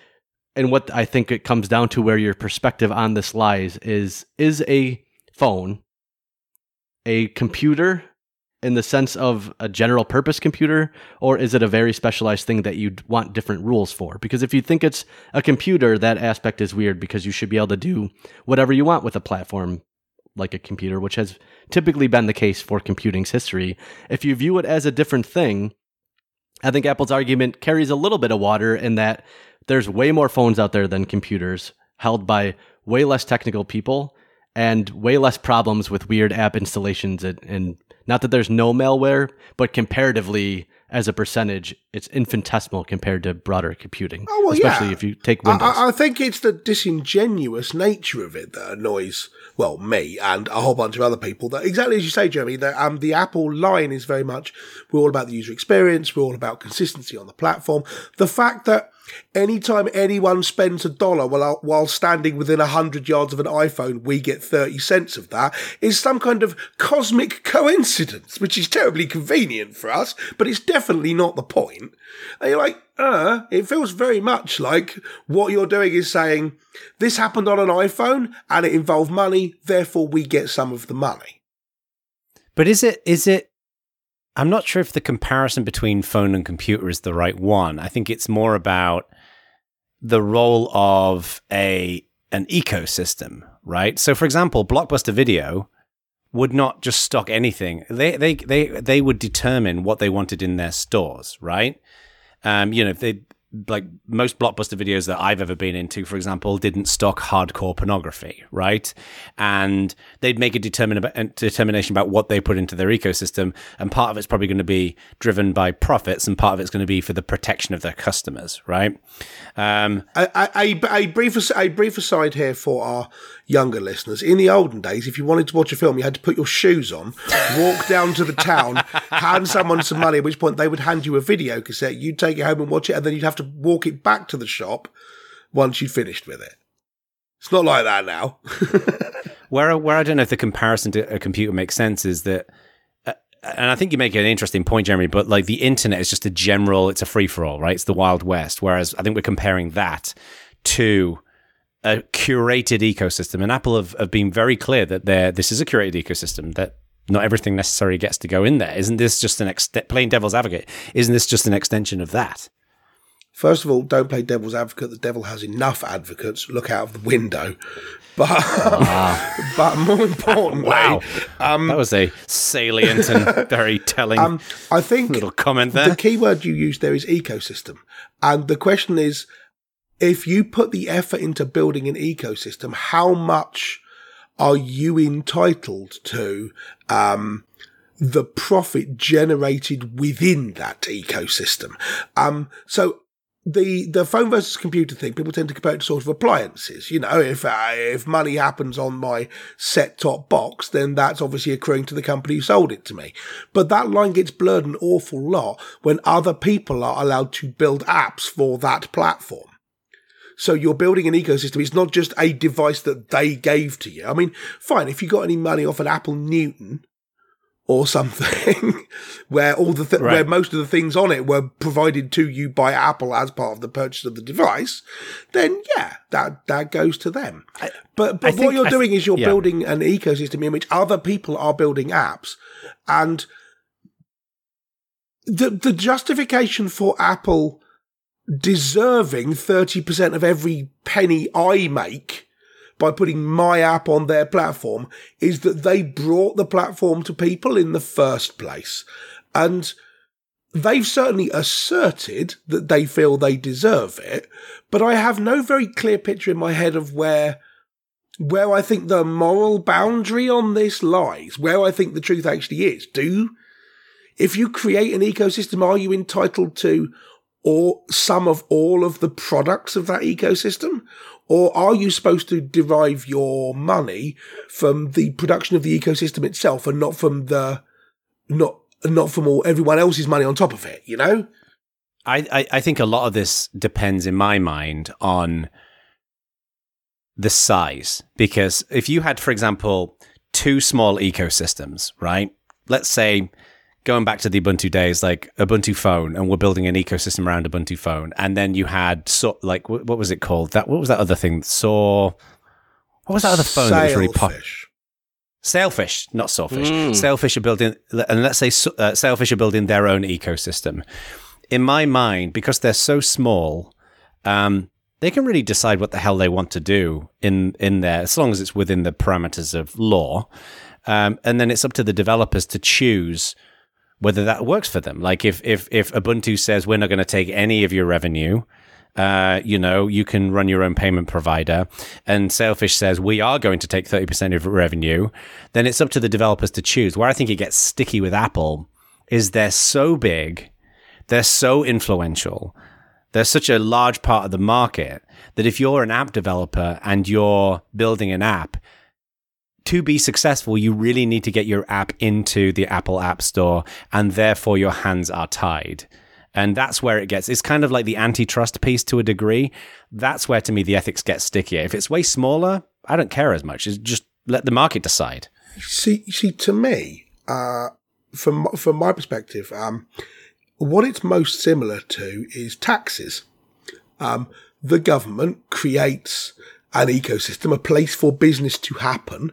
and what I think it comes down to where your perspective on this lies is is a phone a computer in the sense of a general purpose computer or is it a very specialized thing that you'd want different rules for because if you think it's a computer that aspect is weird because you should be able to do whatever you want with a platform like a computer, which has typically been the case for computing's history. If you view it as a different thing, I think Apple's argument carries a little bit of water in that there's way more phones out there than computers held by way less technical people and way less problems with weird app installations and, and not that there's no malware, but comparatively as a percentage, it's infinitesimal compared to broader computing. Oh, well, especially yeah. if you take Windows. I, I think it's the disingenuous nature of it that annoys, well, me and a whole bunch of other people. That exactly as you say, Jeremy, that um, the Apple line is very much we're all about the user experience, we're all about consistency on the platform. The fact that anytime anyone spends a dollar while while standing within a hundred yards of an iPhone, we get thirty cents of that is some kind of cosmic coincidence, which is terribly convenient for us, but it's definitely not the point. And you're like, uh, it feels very much like what you're doing is saying this happened on an iPhone and it involved money, therefore we get some of the money. But is it is it I'm not sure if the comparison between phone and computer is the right one. I think it's more about the role of a an ecosystem, right? So for example, Blockbuster Video would not just stock anything. They they they they would determine what they wanted in their stores, right? Um, you know, if they like most blockbuster videos that I've ever been into, for example, didn't stock hardcore pornography, right? And they'd make a determin- determination about what they put into their ecosystem, and part of it's probably going to be driven by profits, and part of it's going to be for the protection of their customers, right? Um, brief a brief aside here for our younger listeners. In the olden days, if you wanted to watch a film, you had to put your shoes on, walk down to the town, *laughs* hand someone some money, at which point they would hand you a video cassette. You'd take it home and watch it, and then you'd have to walk it back to the shop once you'd finished with it. It's not like that now. *laughs* where where I don't know if the comparison to a computer makes sense is that uh, and I think you make an interesting point, Jeremy, but like the internet is just a general, it's a free for all, right? It's the Wild West. Whereas I think we're comparing that to a curated ecosystem. And Apple have, have been very clear that this is a curated ecosystem, that not everything necessarily gets to go in there. Isn't this just an ex- playing devil's advocate? Isn't this just an extension of that? First of all, don't play devil's advocate. The devil has enough advocates. Look out of the window. *laughs* But wow. but more importantly, *laughs* wow, um, that was a salient and *laughs* very telling. Um, I think little comment there. The key word you used there is ecosystem, and the question is, if you put the effort into building an ecosystem, how much are you entitled to? Um, the profit generated within that ecosystem. Um, so the the phone versus computer thing, people tend to compare it to sort of appliances. You know, if uh, if money happens on my set top box, then that's obviously accruing to the company who sold it to me. But that line gets blurred an awful lot when other people are allowed to build apps for that platform. So you're building an ecosystem. It's not just a device that they gave to you. I mean, fine, if you got any money off an Apple Newton, or something *laughs* where all the th- right. where most of the things on it were provided to you by Apple as part of the purchase of the device, then yeah, that that goes to them. I, but but what you're doing is you're yeah. building an ecosystem in which other people are building apps, and the the justification for Apple deserving thirty percent of every penny I make by putting my app on their platform is that they brought the platform to people in the first place. And they've certainly asserted that they feel they deserve it, but I have no very clear picture in my head of where where I think the moral boundary on this lies, where I think the truth actually is. Do if you create an ecosystem, are you entitled to or some of all of the products of that ecosystem? Or are you supposed to derive your money from the production of the ecosystem itself and not from the, not, not from all everyone else's money on top of it, you know? I, I, I think a lot of this depends in my mind on the size. Because if you had, for example, two small ecosystems, right? Let's say going back to the Ubuntu days, like Ubuntu Phone, and we're building an ecosystem around Ubuntu Phone, and then you had so like what, what was it called? That what was that other thing? Saw what was that other phone Sailfish. that was really popular? Sailfish, not Sawfish. Mm. Sailfish are building, and let's say uh, Sailfish are building their own ecosystem. In my mind, because they're so small, um, they can really decide what the hell they want to do in in there, as long as it's within the parameters of law. Um, and then it's up to the developers to choose whether that works for them. Like if if if Ubuntu says we're not going to take any of your revenue, uh, you know, you can run your own payment provider, and Sailfish says we are going to take thirty percent of revenue, then it's up to the developers to choose. Where I think it gets sticky with Apple is they're so big, they're so influential, they're such a large part of the market that if you're an app developer and you're building an app, to be successful, you really need to get your app into the Apple App Store, and therefore your hands are tied. And that's where it gets, it's kind of like the antitrust piece to a degree. That's where, to me, the ethics get stickier. If it's way smaller, I don't care as much. It's just let the market decide. See, see, to me, uh, from from my perspective, um, what it's most similar to is taxes. Um, the government creates an ecosystem, a place for business to happen.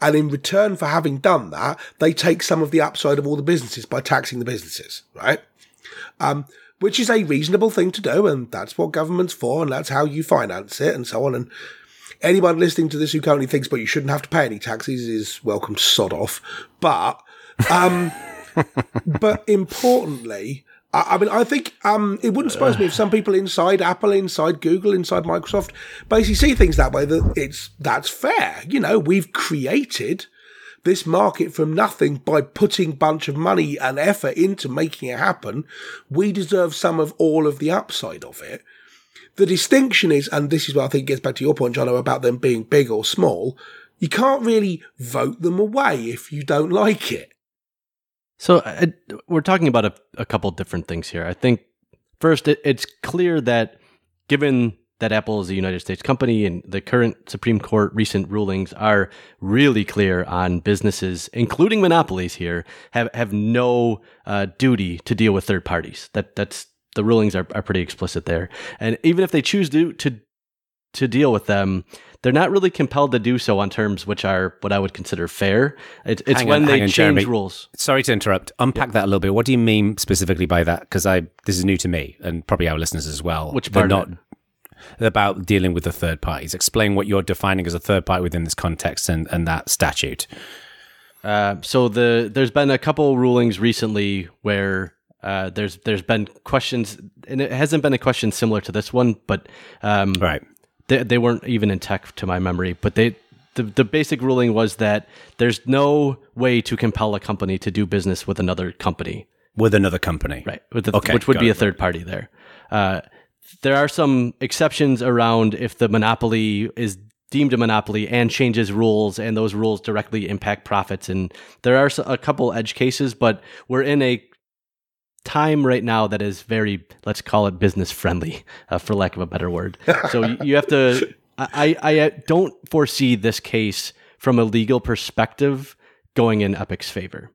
And in return for having done that, they take some of the upside of all the businesses by taxing the businesses, right? Um, which is a reasonable thing to do. And that's what government's for. And that's how you finance it and so on. And anyone listening to this who currently thinks, but you shouldn't have to pay any taxes is welcome to sod off. But, um, *laughs* but importantly, I, mean, I think um, it wouldn't surprise me if some people inside Apple, inside Google, inside Microsoft, basically see things that way. That it's that's fair. You know, we've created this market from nothing by putting bunch of money and effort into making it happen. We deserve some of all of the upside of it. The distinction is, and this is what I think gets back to your point, Jono, about them being big or small. You can't really vote them away if you don't like it. So uh, we're talking about a, a couple different things here. I think first, it, it's clear that given that Apple is a United States company and the current Supreme Court recent rulings are really clear on businesses, including monopolies here, have, have no uh, duty to deal with third parties. That that's the rulings are, are pretty explicit there. And even if they choose to to to deal with them, they're not really compelled to do so on terms which are what I would consider fair. It, it's hang when on, they on, change Jeremy. rules. Sorry to interrupt. Unpack yeah. that a little bit. What do you mean specifically by that? Because I this is new to me and probably our listeners as well. Which part? They're not about dealing with the third parties. Explain what you're defining as a third party within this context and, and that statute. Uh, so the there's been a couple rulings recently where uh, there's there's been questions, and it hasn't been a question similar to this one, but um, right they, they weren't even in tech to my memory, but they the, the basic ruling was that there's no way to compel a company to do business with another company. With another company. Right. The, okay, which would be it. a third party there. Uh, there are some exceptions around if the monopoly is deemed a monopoly and changes rules and those rules directly impact profits. And there are a couple edge cases, but we're in a time right now that is very let's call it business friendly *laughs* uh, for lack of a better word. So you, have to I, I uh, don't foresee this case from a legal perspective going in epic's favor.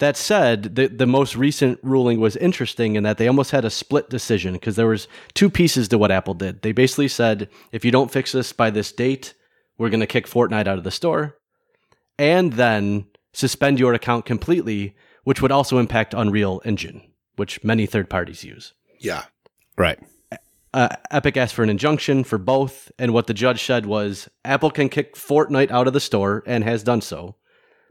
That said the, the most recent ruling was interesting in that they almost had a split decision because there was two pieces to what apple did. They basically said if you don't fix this by this date we're going to kick fortnite out of the store and then suspend your account completely which would also impact Unreal Engine, which many third parties use. Yeah. Right. Uh, Epic asked for an injunction for both, and what the judge said was Apple can kick Fortnite out of the store and has done so,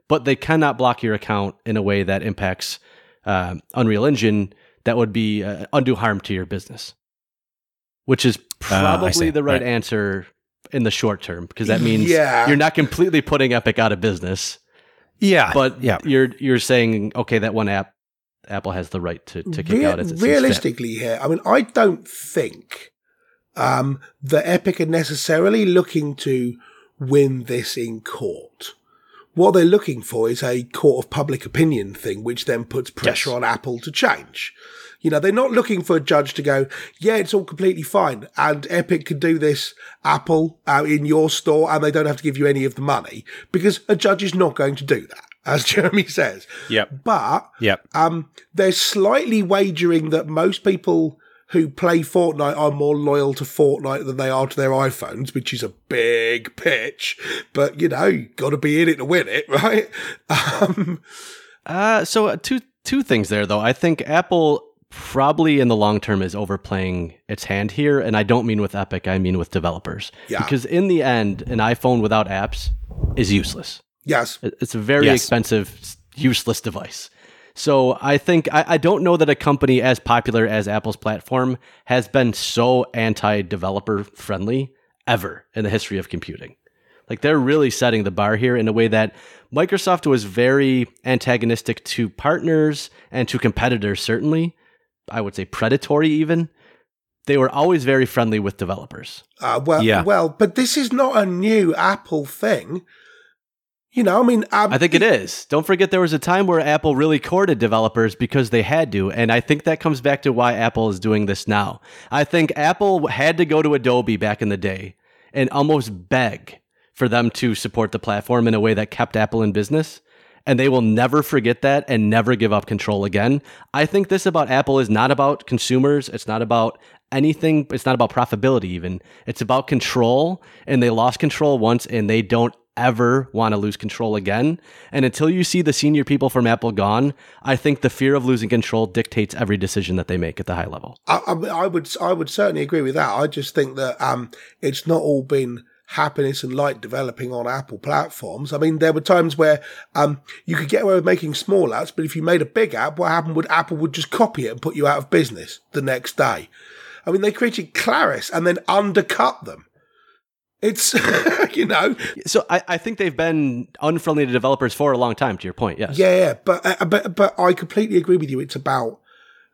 but they cannot block your account in a way that impacts uh, Unreal Engine that would be uh, undue harm to your business, which is ah, probably the right, right, answer in the short term because that *laughs* means yeah. you're not completely putting Epic out of business yeah, but yeah. you're you're saying okay, that one app Apple has the right to, to kick Re- out as it realistically here. I mean, I don't think um, the Epic are necessarily looking to win this in court. What they're looking for is a court of public opinion thing, which then puts pressure yes. on Apple to change. You know, they're not looking for a judge to go, yeah, it's all completely fine. And Epic could do this, Apple, uh, in your store, and they don't have to give you any of the money because a judge is not going to do that. *laughs* As Jeremy says. Yep. But yep. Um, they're slightly wagering that most people who play Fortnite are more loyal to Fortnite than they are to their iPhones, which is a big pitch. But you know, got to be in it to win it, *laughs* right? Um, uh, so uh, two two things there though. I think Apple probably in the long term is overplaying its hand here. And I don't mean with Epic, I mean with developers. Yeah. Because in the end, an iPhone without apps is useless. Yes. It's a very Yes. expensive, useless device. So I think I, I don't know that a company as popular as Apple's platform has been so anti-developer friendly ever in the history of computing. Like they're really setting the bar here in a way that Microsoft was very antagonistic to partners and to competitors, certainly. I would say predatory even. They were always very friendly with developers. Uh, well, Yeah. well, but this is not a new Apple thing. You know, I mean, um, I think it is. Don't forget there was a time where Apple really courted developers because they had to, and I think that comes back to why Apple is doing this now. I think Apple had to go to Adobe back in the day and almost beg for them to support the platform in a way that kept Apple in business. And they will never forget that and never give up control again. I think this about Apple is not about consumers. It's not about anything. It's not about profitability, even. It's about control. And they lost control once and they don't ever want to lose control again. And until you see the senior people from Apple gone, I think the fear of losing control dictates every decision that they make at the high level. I, I, I would I would certainly agree with that. I just think that um, it's not all been happiness and light developing on Apple platforms. I mean, there were times where um, you could get away with making small apps, but if you made a big app, what happened would Apple would just copy it and put you out of business the next day. I mean, they created Claris and then undercut them. It's *laughs* you know So I, I think they've been unfriendly to developers for a long time, to your point. Yes. Yeah, yeah, but uh, but but I completely agree with you. It's about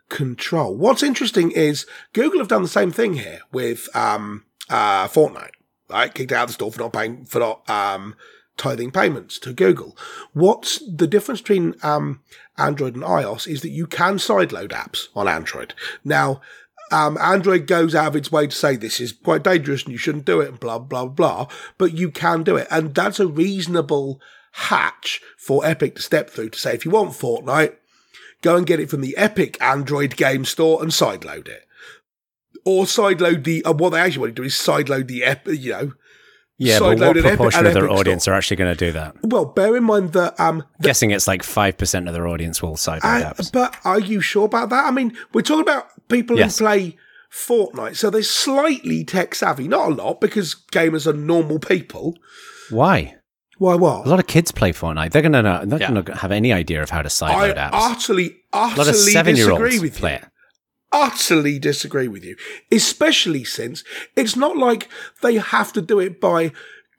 control. What's interesting is Google have done the same thing here with um uh Fortnite. Right, kicked out of the store for not paying for not um tithing payments to Google. What's the difference between um Android and iOS is that you can sideload apps on Android. Now, um, Android goes out of its way to say this is quite dangerous and you shouldn't do it and blah, blah, blah, but you can do it. And that's a reasonable hatch for Epic to step through to say, if you want Fortnite, go and get it from the Epic Android game store and sideload it. Or sideload the, uh, what they actually want to do is sideload the, ep- you know, Yeah, but what proportion an of their audience store. are actually going to do that? Well, bear in mind that, um, guessing it's like 5% of their audience will sideload I- apps. but are you sure about that? I mean, we're talking about people Yes. who play Fortnite, so they're slightly tech savvy. Not a lot, because gamers are normal people. Why? Why what? A lot of kids play Fortnite. They're going to not, They're Yeah. to have any idea of how to I sideload apps. utterly, utterly a lot of seven-year-olds disagree with play you. it. Utterly disagree with you. Especially since it's not like they have to do it by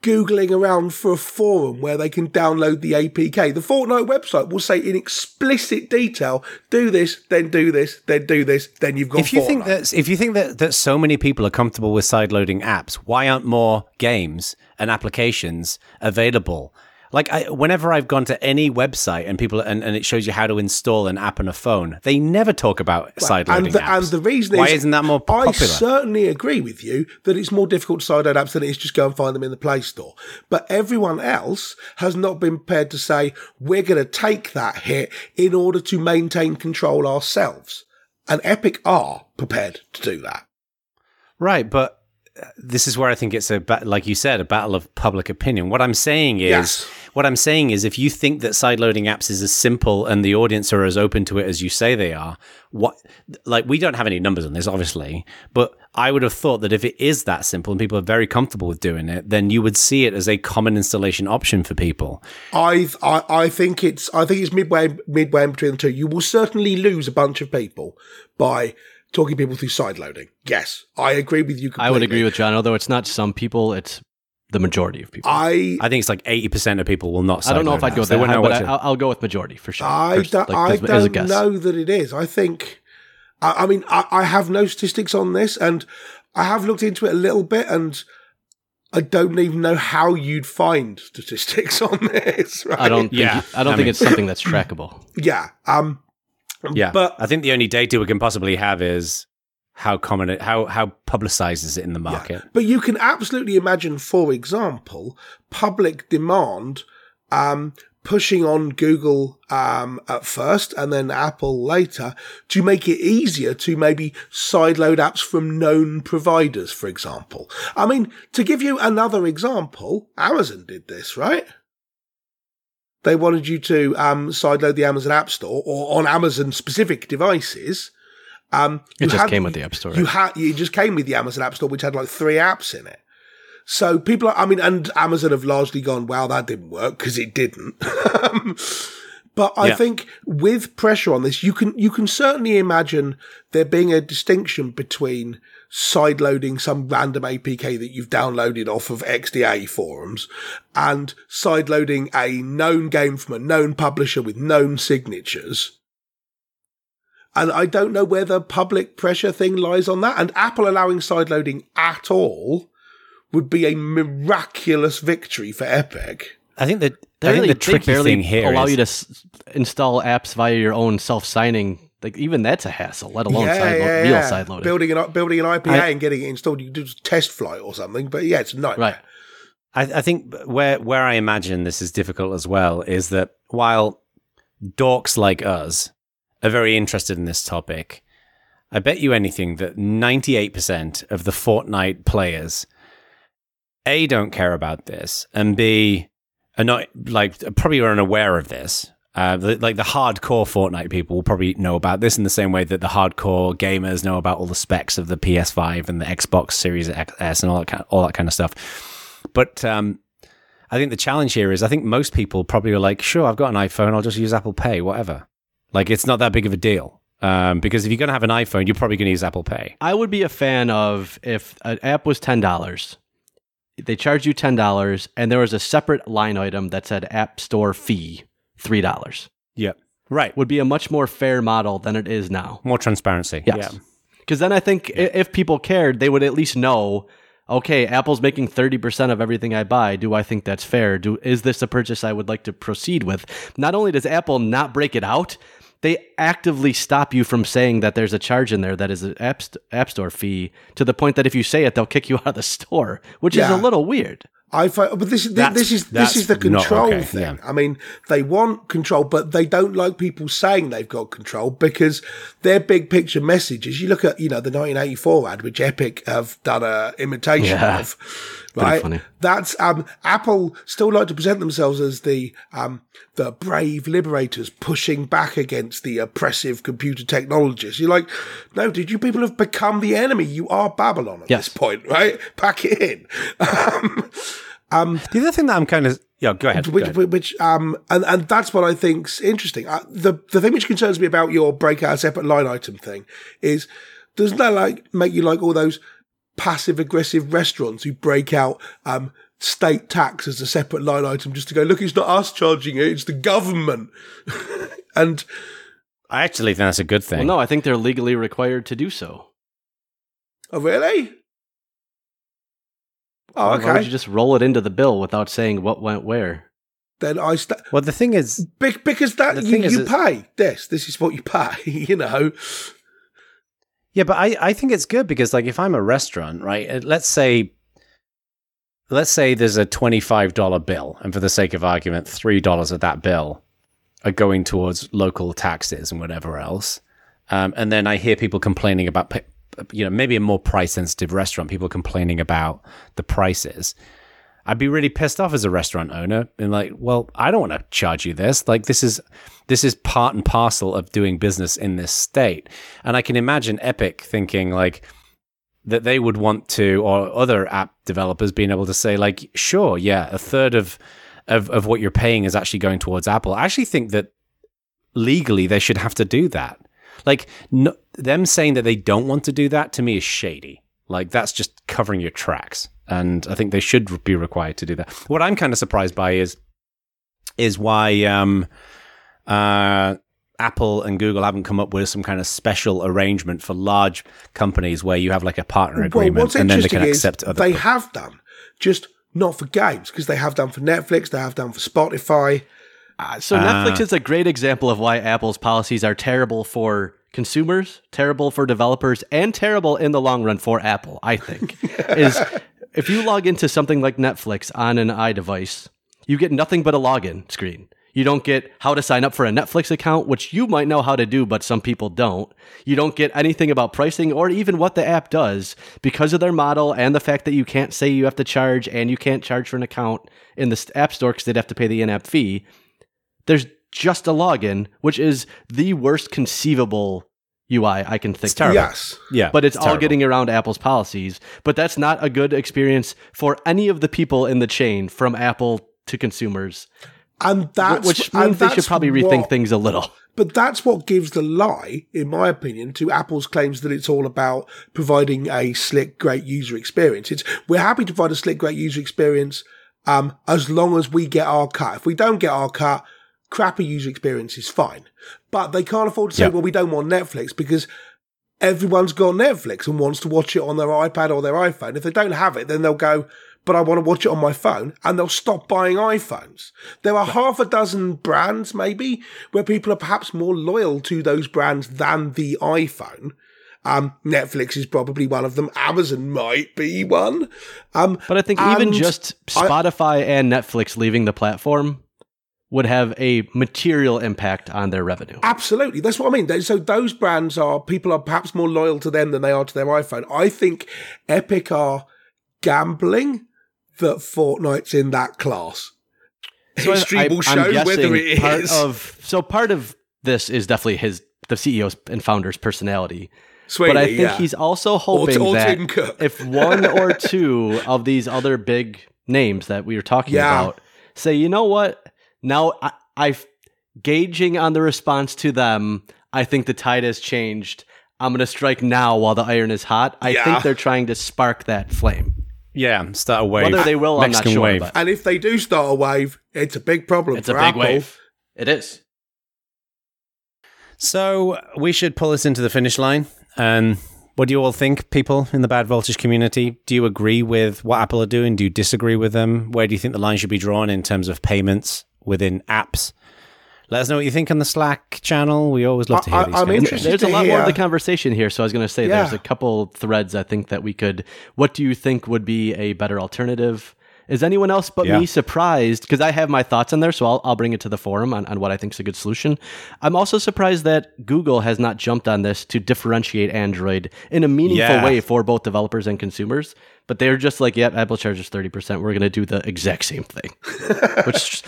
Googling around for a forum where they can download the APK. The Fortnite website will say in explicit detail, do this, then do this, then do this, then you've got If you Fortnite. think that if you think that, that so many people are comfortable with sideloading apps, why aren't more games and applications available? Like I, whenever I've gone to any website and people and, and it shows you how to install an app on a phone, they never talk about sideloading and the, apps. and the reason why is, isn't that more popular? I certainly agree with you that it's more difficult to sideload apps than it is just go and find them in the Play Store. But everyone else has not been prepared to say we're going to take that hit in order to maintain control ourselves. And Epic are prepared to do that. Right, but uh, this is where I think it's a like you said, a battle of public opinion. What I'm saying is, Yes. What I'm saying is, if you think that sideloading apps is as simple and the audience are as open to it as you say they are, what like we don't have any numbers on this, obviously, but I would have thought that if it is that simple and people are very comfortable with doing it, then you would see it as a common installation option for people. I've, I I think it's I think it's midway midway in between the two. You will certainly lose a bunch of people by talking people through sideloading. Yes, I agree with you. Completely. I would agree with John, although it's not some people, it's the majority of people. I I think it's like eighty percent of people will not. I don't know if I'd go apps. with They that wouldn't high, but I, to- I'll, I'll go with majority for sure. I First, don't, like, I as- as a don't know that it is. I think, I, I mean, I, I have no statistics on this, and I have looked into it a little bit, and I don't even know how you'd find statistics *laughs* on this. Right? I don't. Think, Yeah, I don't I think mean- it's something that's trackable. Yeah. Um. Yeah, But I think the only data we can possibly have is how common it, how how publicized is it in the market. But you can absolutely imagine, for example, public demand um, pushing on Google um, at first and then Apple later to make it easier to maybe sideload apps from known providers, for example. I mean, to give you another example, Amazon did this, right? They wanted you to um, sideload the Amazon App Store or on Amazon specific devices Um, It you just had- came with the App Store. You had it just came with the Amazon App Store, which had like three apps in it. So people, are, I mean, and Amazon have largely gone, "Wow, that didn't work" because it didn't. *laughs* Um, but I Yeah. think with pressure on this, you can you can certainly imagine there being a distinction between sideloading some random APK that you've downloaded off of XDA forums and sideloading a known game from a known publisher with known signatures. And I don't know where the public pressure thing lies on that. And Apple allowing sideloading at all would be a miraculous victory for Epic. I think that They I think really- the tricky barely thing here allow is- you to s- install apps via your own self signing. Like even that's a hassle, let alone side lo- real side loading. Building an building an IPA I- and getting it installed. You can do test flight or something, but yeah, it's a nightmare. Right. I, I think where where I imagine this is difficult as well is that while dorks like us are very interested in this topic, I bet you anything that ninety eight percent of the Fortnite players a don't care about this, and b are not like probably are unaware of this. Uh, the, like the hardcore Fortnite people will probably know about this in the same way that the hardcore gamers know about all the specs of the PS5 and the Xbox Series S and all that kind all that kind of stuff. But um, I think the challenge here is I think most people probably are like, sure, I've got an iPhone, I'll just use Apple Pay, whatever. Like it's not that big of a deal. Um, because if you're going to have an iPhone, you're probably going to use Apple Pay. I would be a fan of if an app was ten dollars, they charged you ten dollars, and there was a separate line item that said App Store fee three dollars. Yep. Right. Would be a much more fair model than it is now. More transparency. Yes. Yeah. Because then I think i if people cared, they would at least know. Okay, Apple's making thirty percent of everything I buy. Do I think that's fair? Do is this a purchase I would like to proceed with? Not only does Apple not break it out, they actively stop you from saying that there's a charge in there that is an app, st- app store fee to the point that if you say it, they'll kick you *laughs* out of the store, which is a little weird. I find, but this is That's- this is this is the control okay, thing. yeah. I mean, they want control, but they don't like people saying they've got control because their big picture message is. You look at you know the 1984 ad, which Epic have done a imitation Yeah. of. Right, funny. that's um, Apple still like to present themselves as the um, the brave liberators pushing back against the oppressive computer technologists. You're like, no, did you people have become the enemy? You are Babylon at Yes. this point, right? Pack it in. *laughs* Um, The other thing that I'm kind of yeah, go ahead. go which, ahead. which um and, and that's what I think's interesting. Uh, the the thing which concerns me about your breakout a separate line item thing is doesn't that like make you like all those passive aggressive restaurants who break out um state tax as a separate line item just to go look it's not us charging it it's the government *laughs* and I actually think that's a good thing. Well, no, I think they're legally required to do so. oh really oh Why would you just roll it into the bill without saying what went where? then I st- Well, the thing is, Be- because that The you, is you pay this this is what you pay *laughs* you know Yeah, but I, I think it's good because like if I'm a restaurant, right? uh, Let's say let's say there's a $25 bill and for the sake of argument, $3 of that bill are going towards local taxes and whatever else. Um, and then I hear people complaining about pa- you know, maybe a more price sensitive restaurant, people complaining about the prices. I'd be really pissed off as a restaurant owner and like, well, I don't want to charge you this. Like this is this is part and parcel of doing business in this state. And I can imagine Epic thinking like that they would want to or other app developers being able to say like, sure, yeah, a third of of, of what you're paying is actually going towards Apple. I actually think that legally they should have to do that. Like no, them saying that they don't want to do that to me is shady. Like that's just covering your tracks, and I think they should be required to do that. What I'm kind of surprised by is is why um, uh, Apple and Google haven't come up with some kind of special arrangement for large companies where you have like a partner agreement, what's and then they can accept other. they have done, just not for games, because they have done for Netflix, they have done for Spotify. Uh, so Netflix is a great example of why Apple's policies are terrible for consumers, terrible for developers, and terrible in the long run for Apple. I think *laughs* is if you log into something like Netflix on an iDevice, you get nothing but a login screen. You don't get how to sign up for a Netflix account, which you might know how to do, but some people don't. You don't get anything about pricing or even what the app does because of their model and the fact that you can't say you have to charge and you can't charge for an account in the App Store because they'd have to pay the in app fee there's just a login, which is the worst conceivable UI I can think of. terrible. Yes. Yeah, But it's, all terrible. getting around Apple's policies. But that's not a good experience for any of the people in the chain, from Apple to consumers, And that's which and means they should probably rethink what- things a little. But that's what gives the lie, in my opinion, to Apple's claims that it's all about providing a slick, great user experience. It's we're happy to provide a slick, great user experience um, as long as we get our cut. If we don't get our cut, crappy user experience is fine. But they can't afford to say, Yeah. well, we don't want Netflix because everyone's got Netflix and wants to watch it on their iPad or their iPhone. If they don't have it, then they'll go, but I want to watch it on my phone and they'll stop buying iPhones. There are half a dozen brands, maybe, where people are perhaps more loyal to those brands than the iPhone. Um, Netflix is probably one of them. Amazon might be one. Um, But I think even just I- Spotify and Netflix leaving the platform would have a material impact on their revenue. Absolutely. That's what I mean. So those brands are, people are perhaps more loyal to them than they are to their iPhone. I think Epic are gambling that Fortnite's in that class. So History I- will show whether it part is. of so part of this is definitely his the CEO's and founder's personality. But I think yeah. he's also hoping or that if one or *laughs* two of these other big names that we were talking Yeah. about say, you know what, now I, I've gauging on the response to them, I think the tide has changed. I'm going to strike now while the iron is hot. I Yeah. think they're trying to spark that flame. Yeah, start a wave. Whether they will, I'm not sure. wave. But And if they do start a wave, it's a big problem it's a for big Apple. wave. It is. So we should pull this into the finish line. Um, what do you all think, people in the Bad Voltage community? Do you agree with what Apple are doing? Do you disagree with them? Where do you think the line should be drawn in terms of payments within apps? Let us know what you think on the Slack channel. We always love to hear I- these I'm interested There's a to lot more of the conversation here. So I was going to say there's a couple threads I think that we could. What do you think would be a better alternative? Is anyone else but Yeah. me surprised? Because I have my thoughts on there, so I'll, I'll bring it to the forum on, on what I think is a good solution. I'm also surprised that Google has not jumped on this to differentiate Android in a meaningful Yeah. way for both developers and consumers. But they're just like, yep, Apple charges 30%. We're going to do the exact same thing, *laughs* which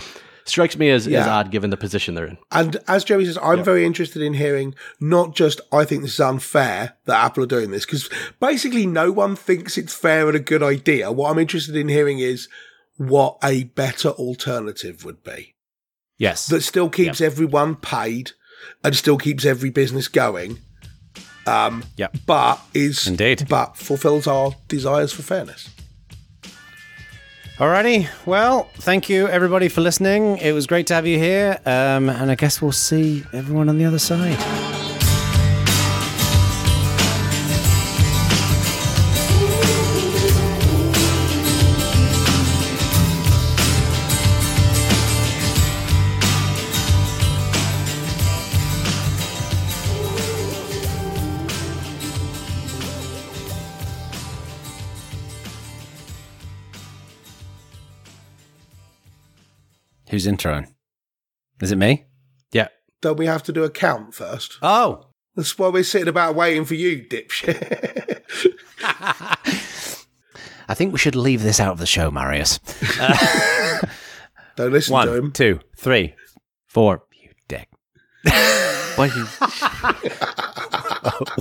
strikes me as, as odd given the position they're in. And as Joey says, I'm very interested in hearing not just I think this is unfair that Apple are doing this because basically no one thinks it's fair and a good idea. What I'm interested in hearing is what a better alternative would be yes. that still keeps everyone paid and still keeps every business going. Um, Yep. but is Indeed. but fulfills our desires for fairness. Alrighty. Well, thank you everybody for listening. It was great to have you here. Um, and I guess we'll see everyone on the other side. Who's introing? Is it me? Yeah. Don't we have to do a count first? Oh, That's why we're sitting about waiting for you, dipshit. *laughs* *laughs* I think we should leave this out of the show, Marius. Don't listen to him. two, three. Four. You dick. *laughs* But he's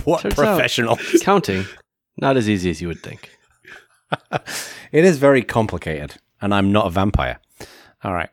What Turns out- professional. counting. Not as easy as you would think. It is very complicated, and I'm not a vampire. All right.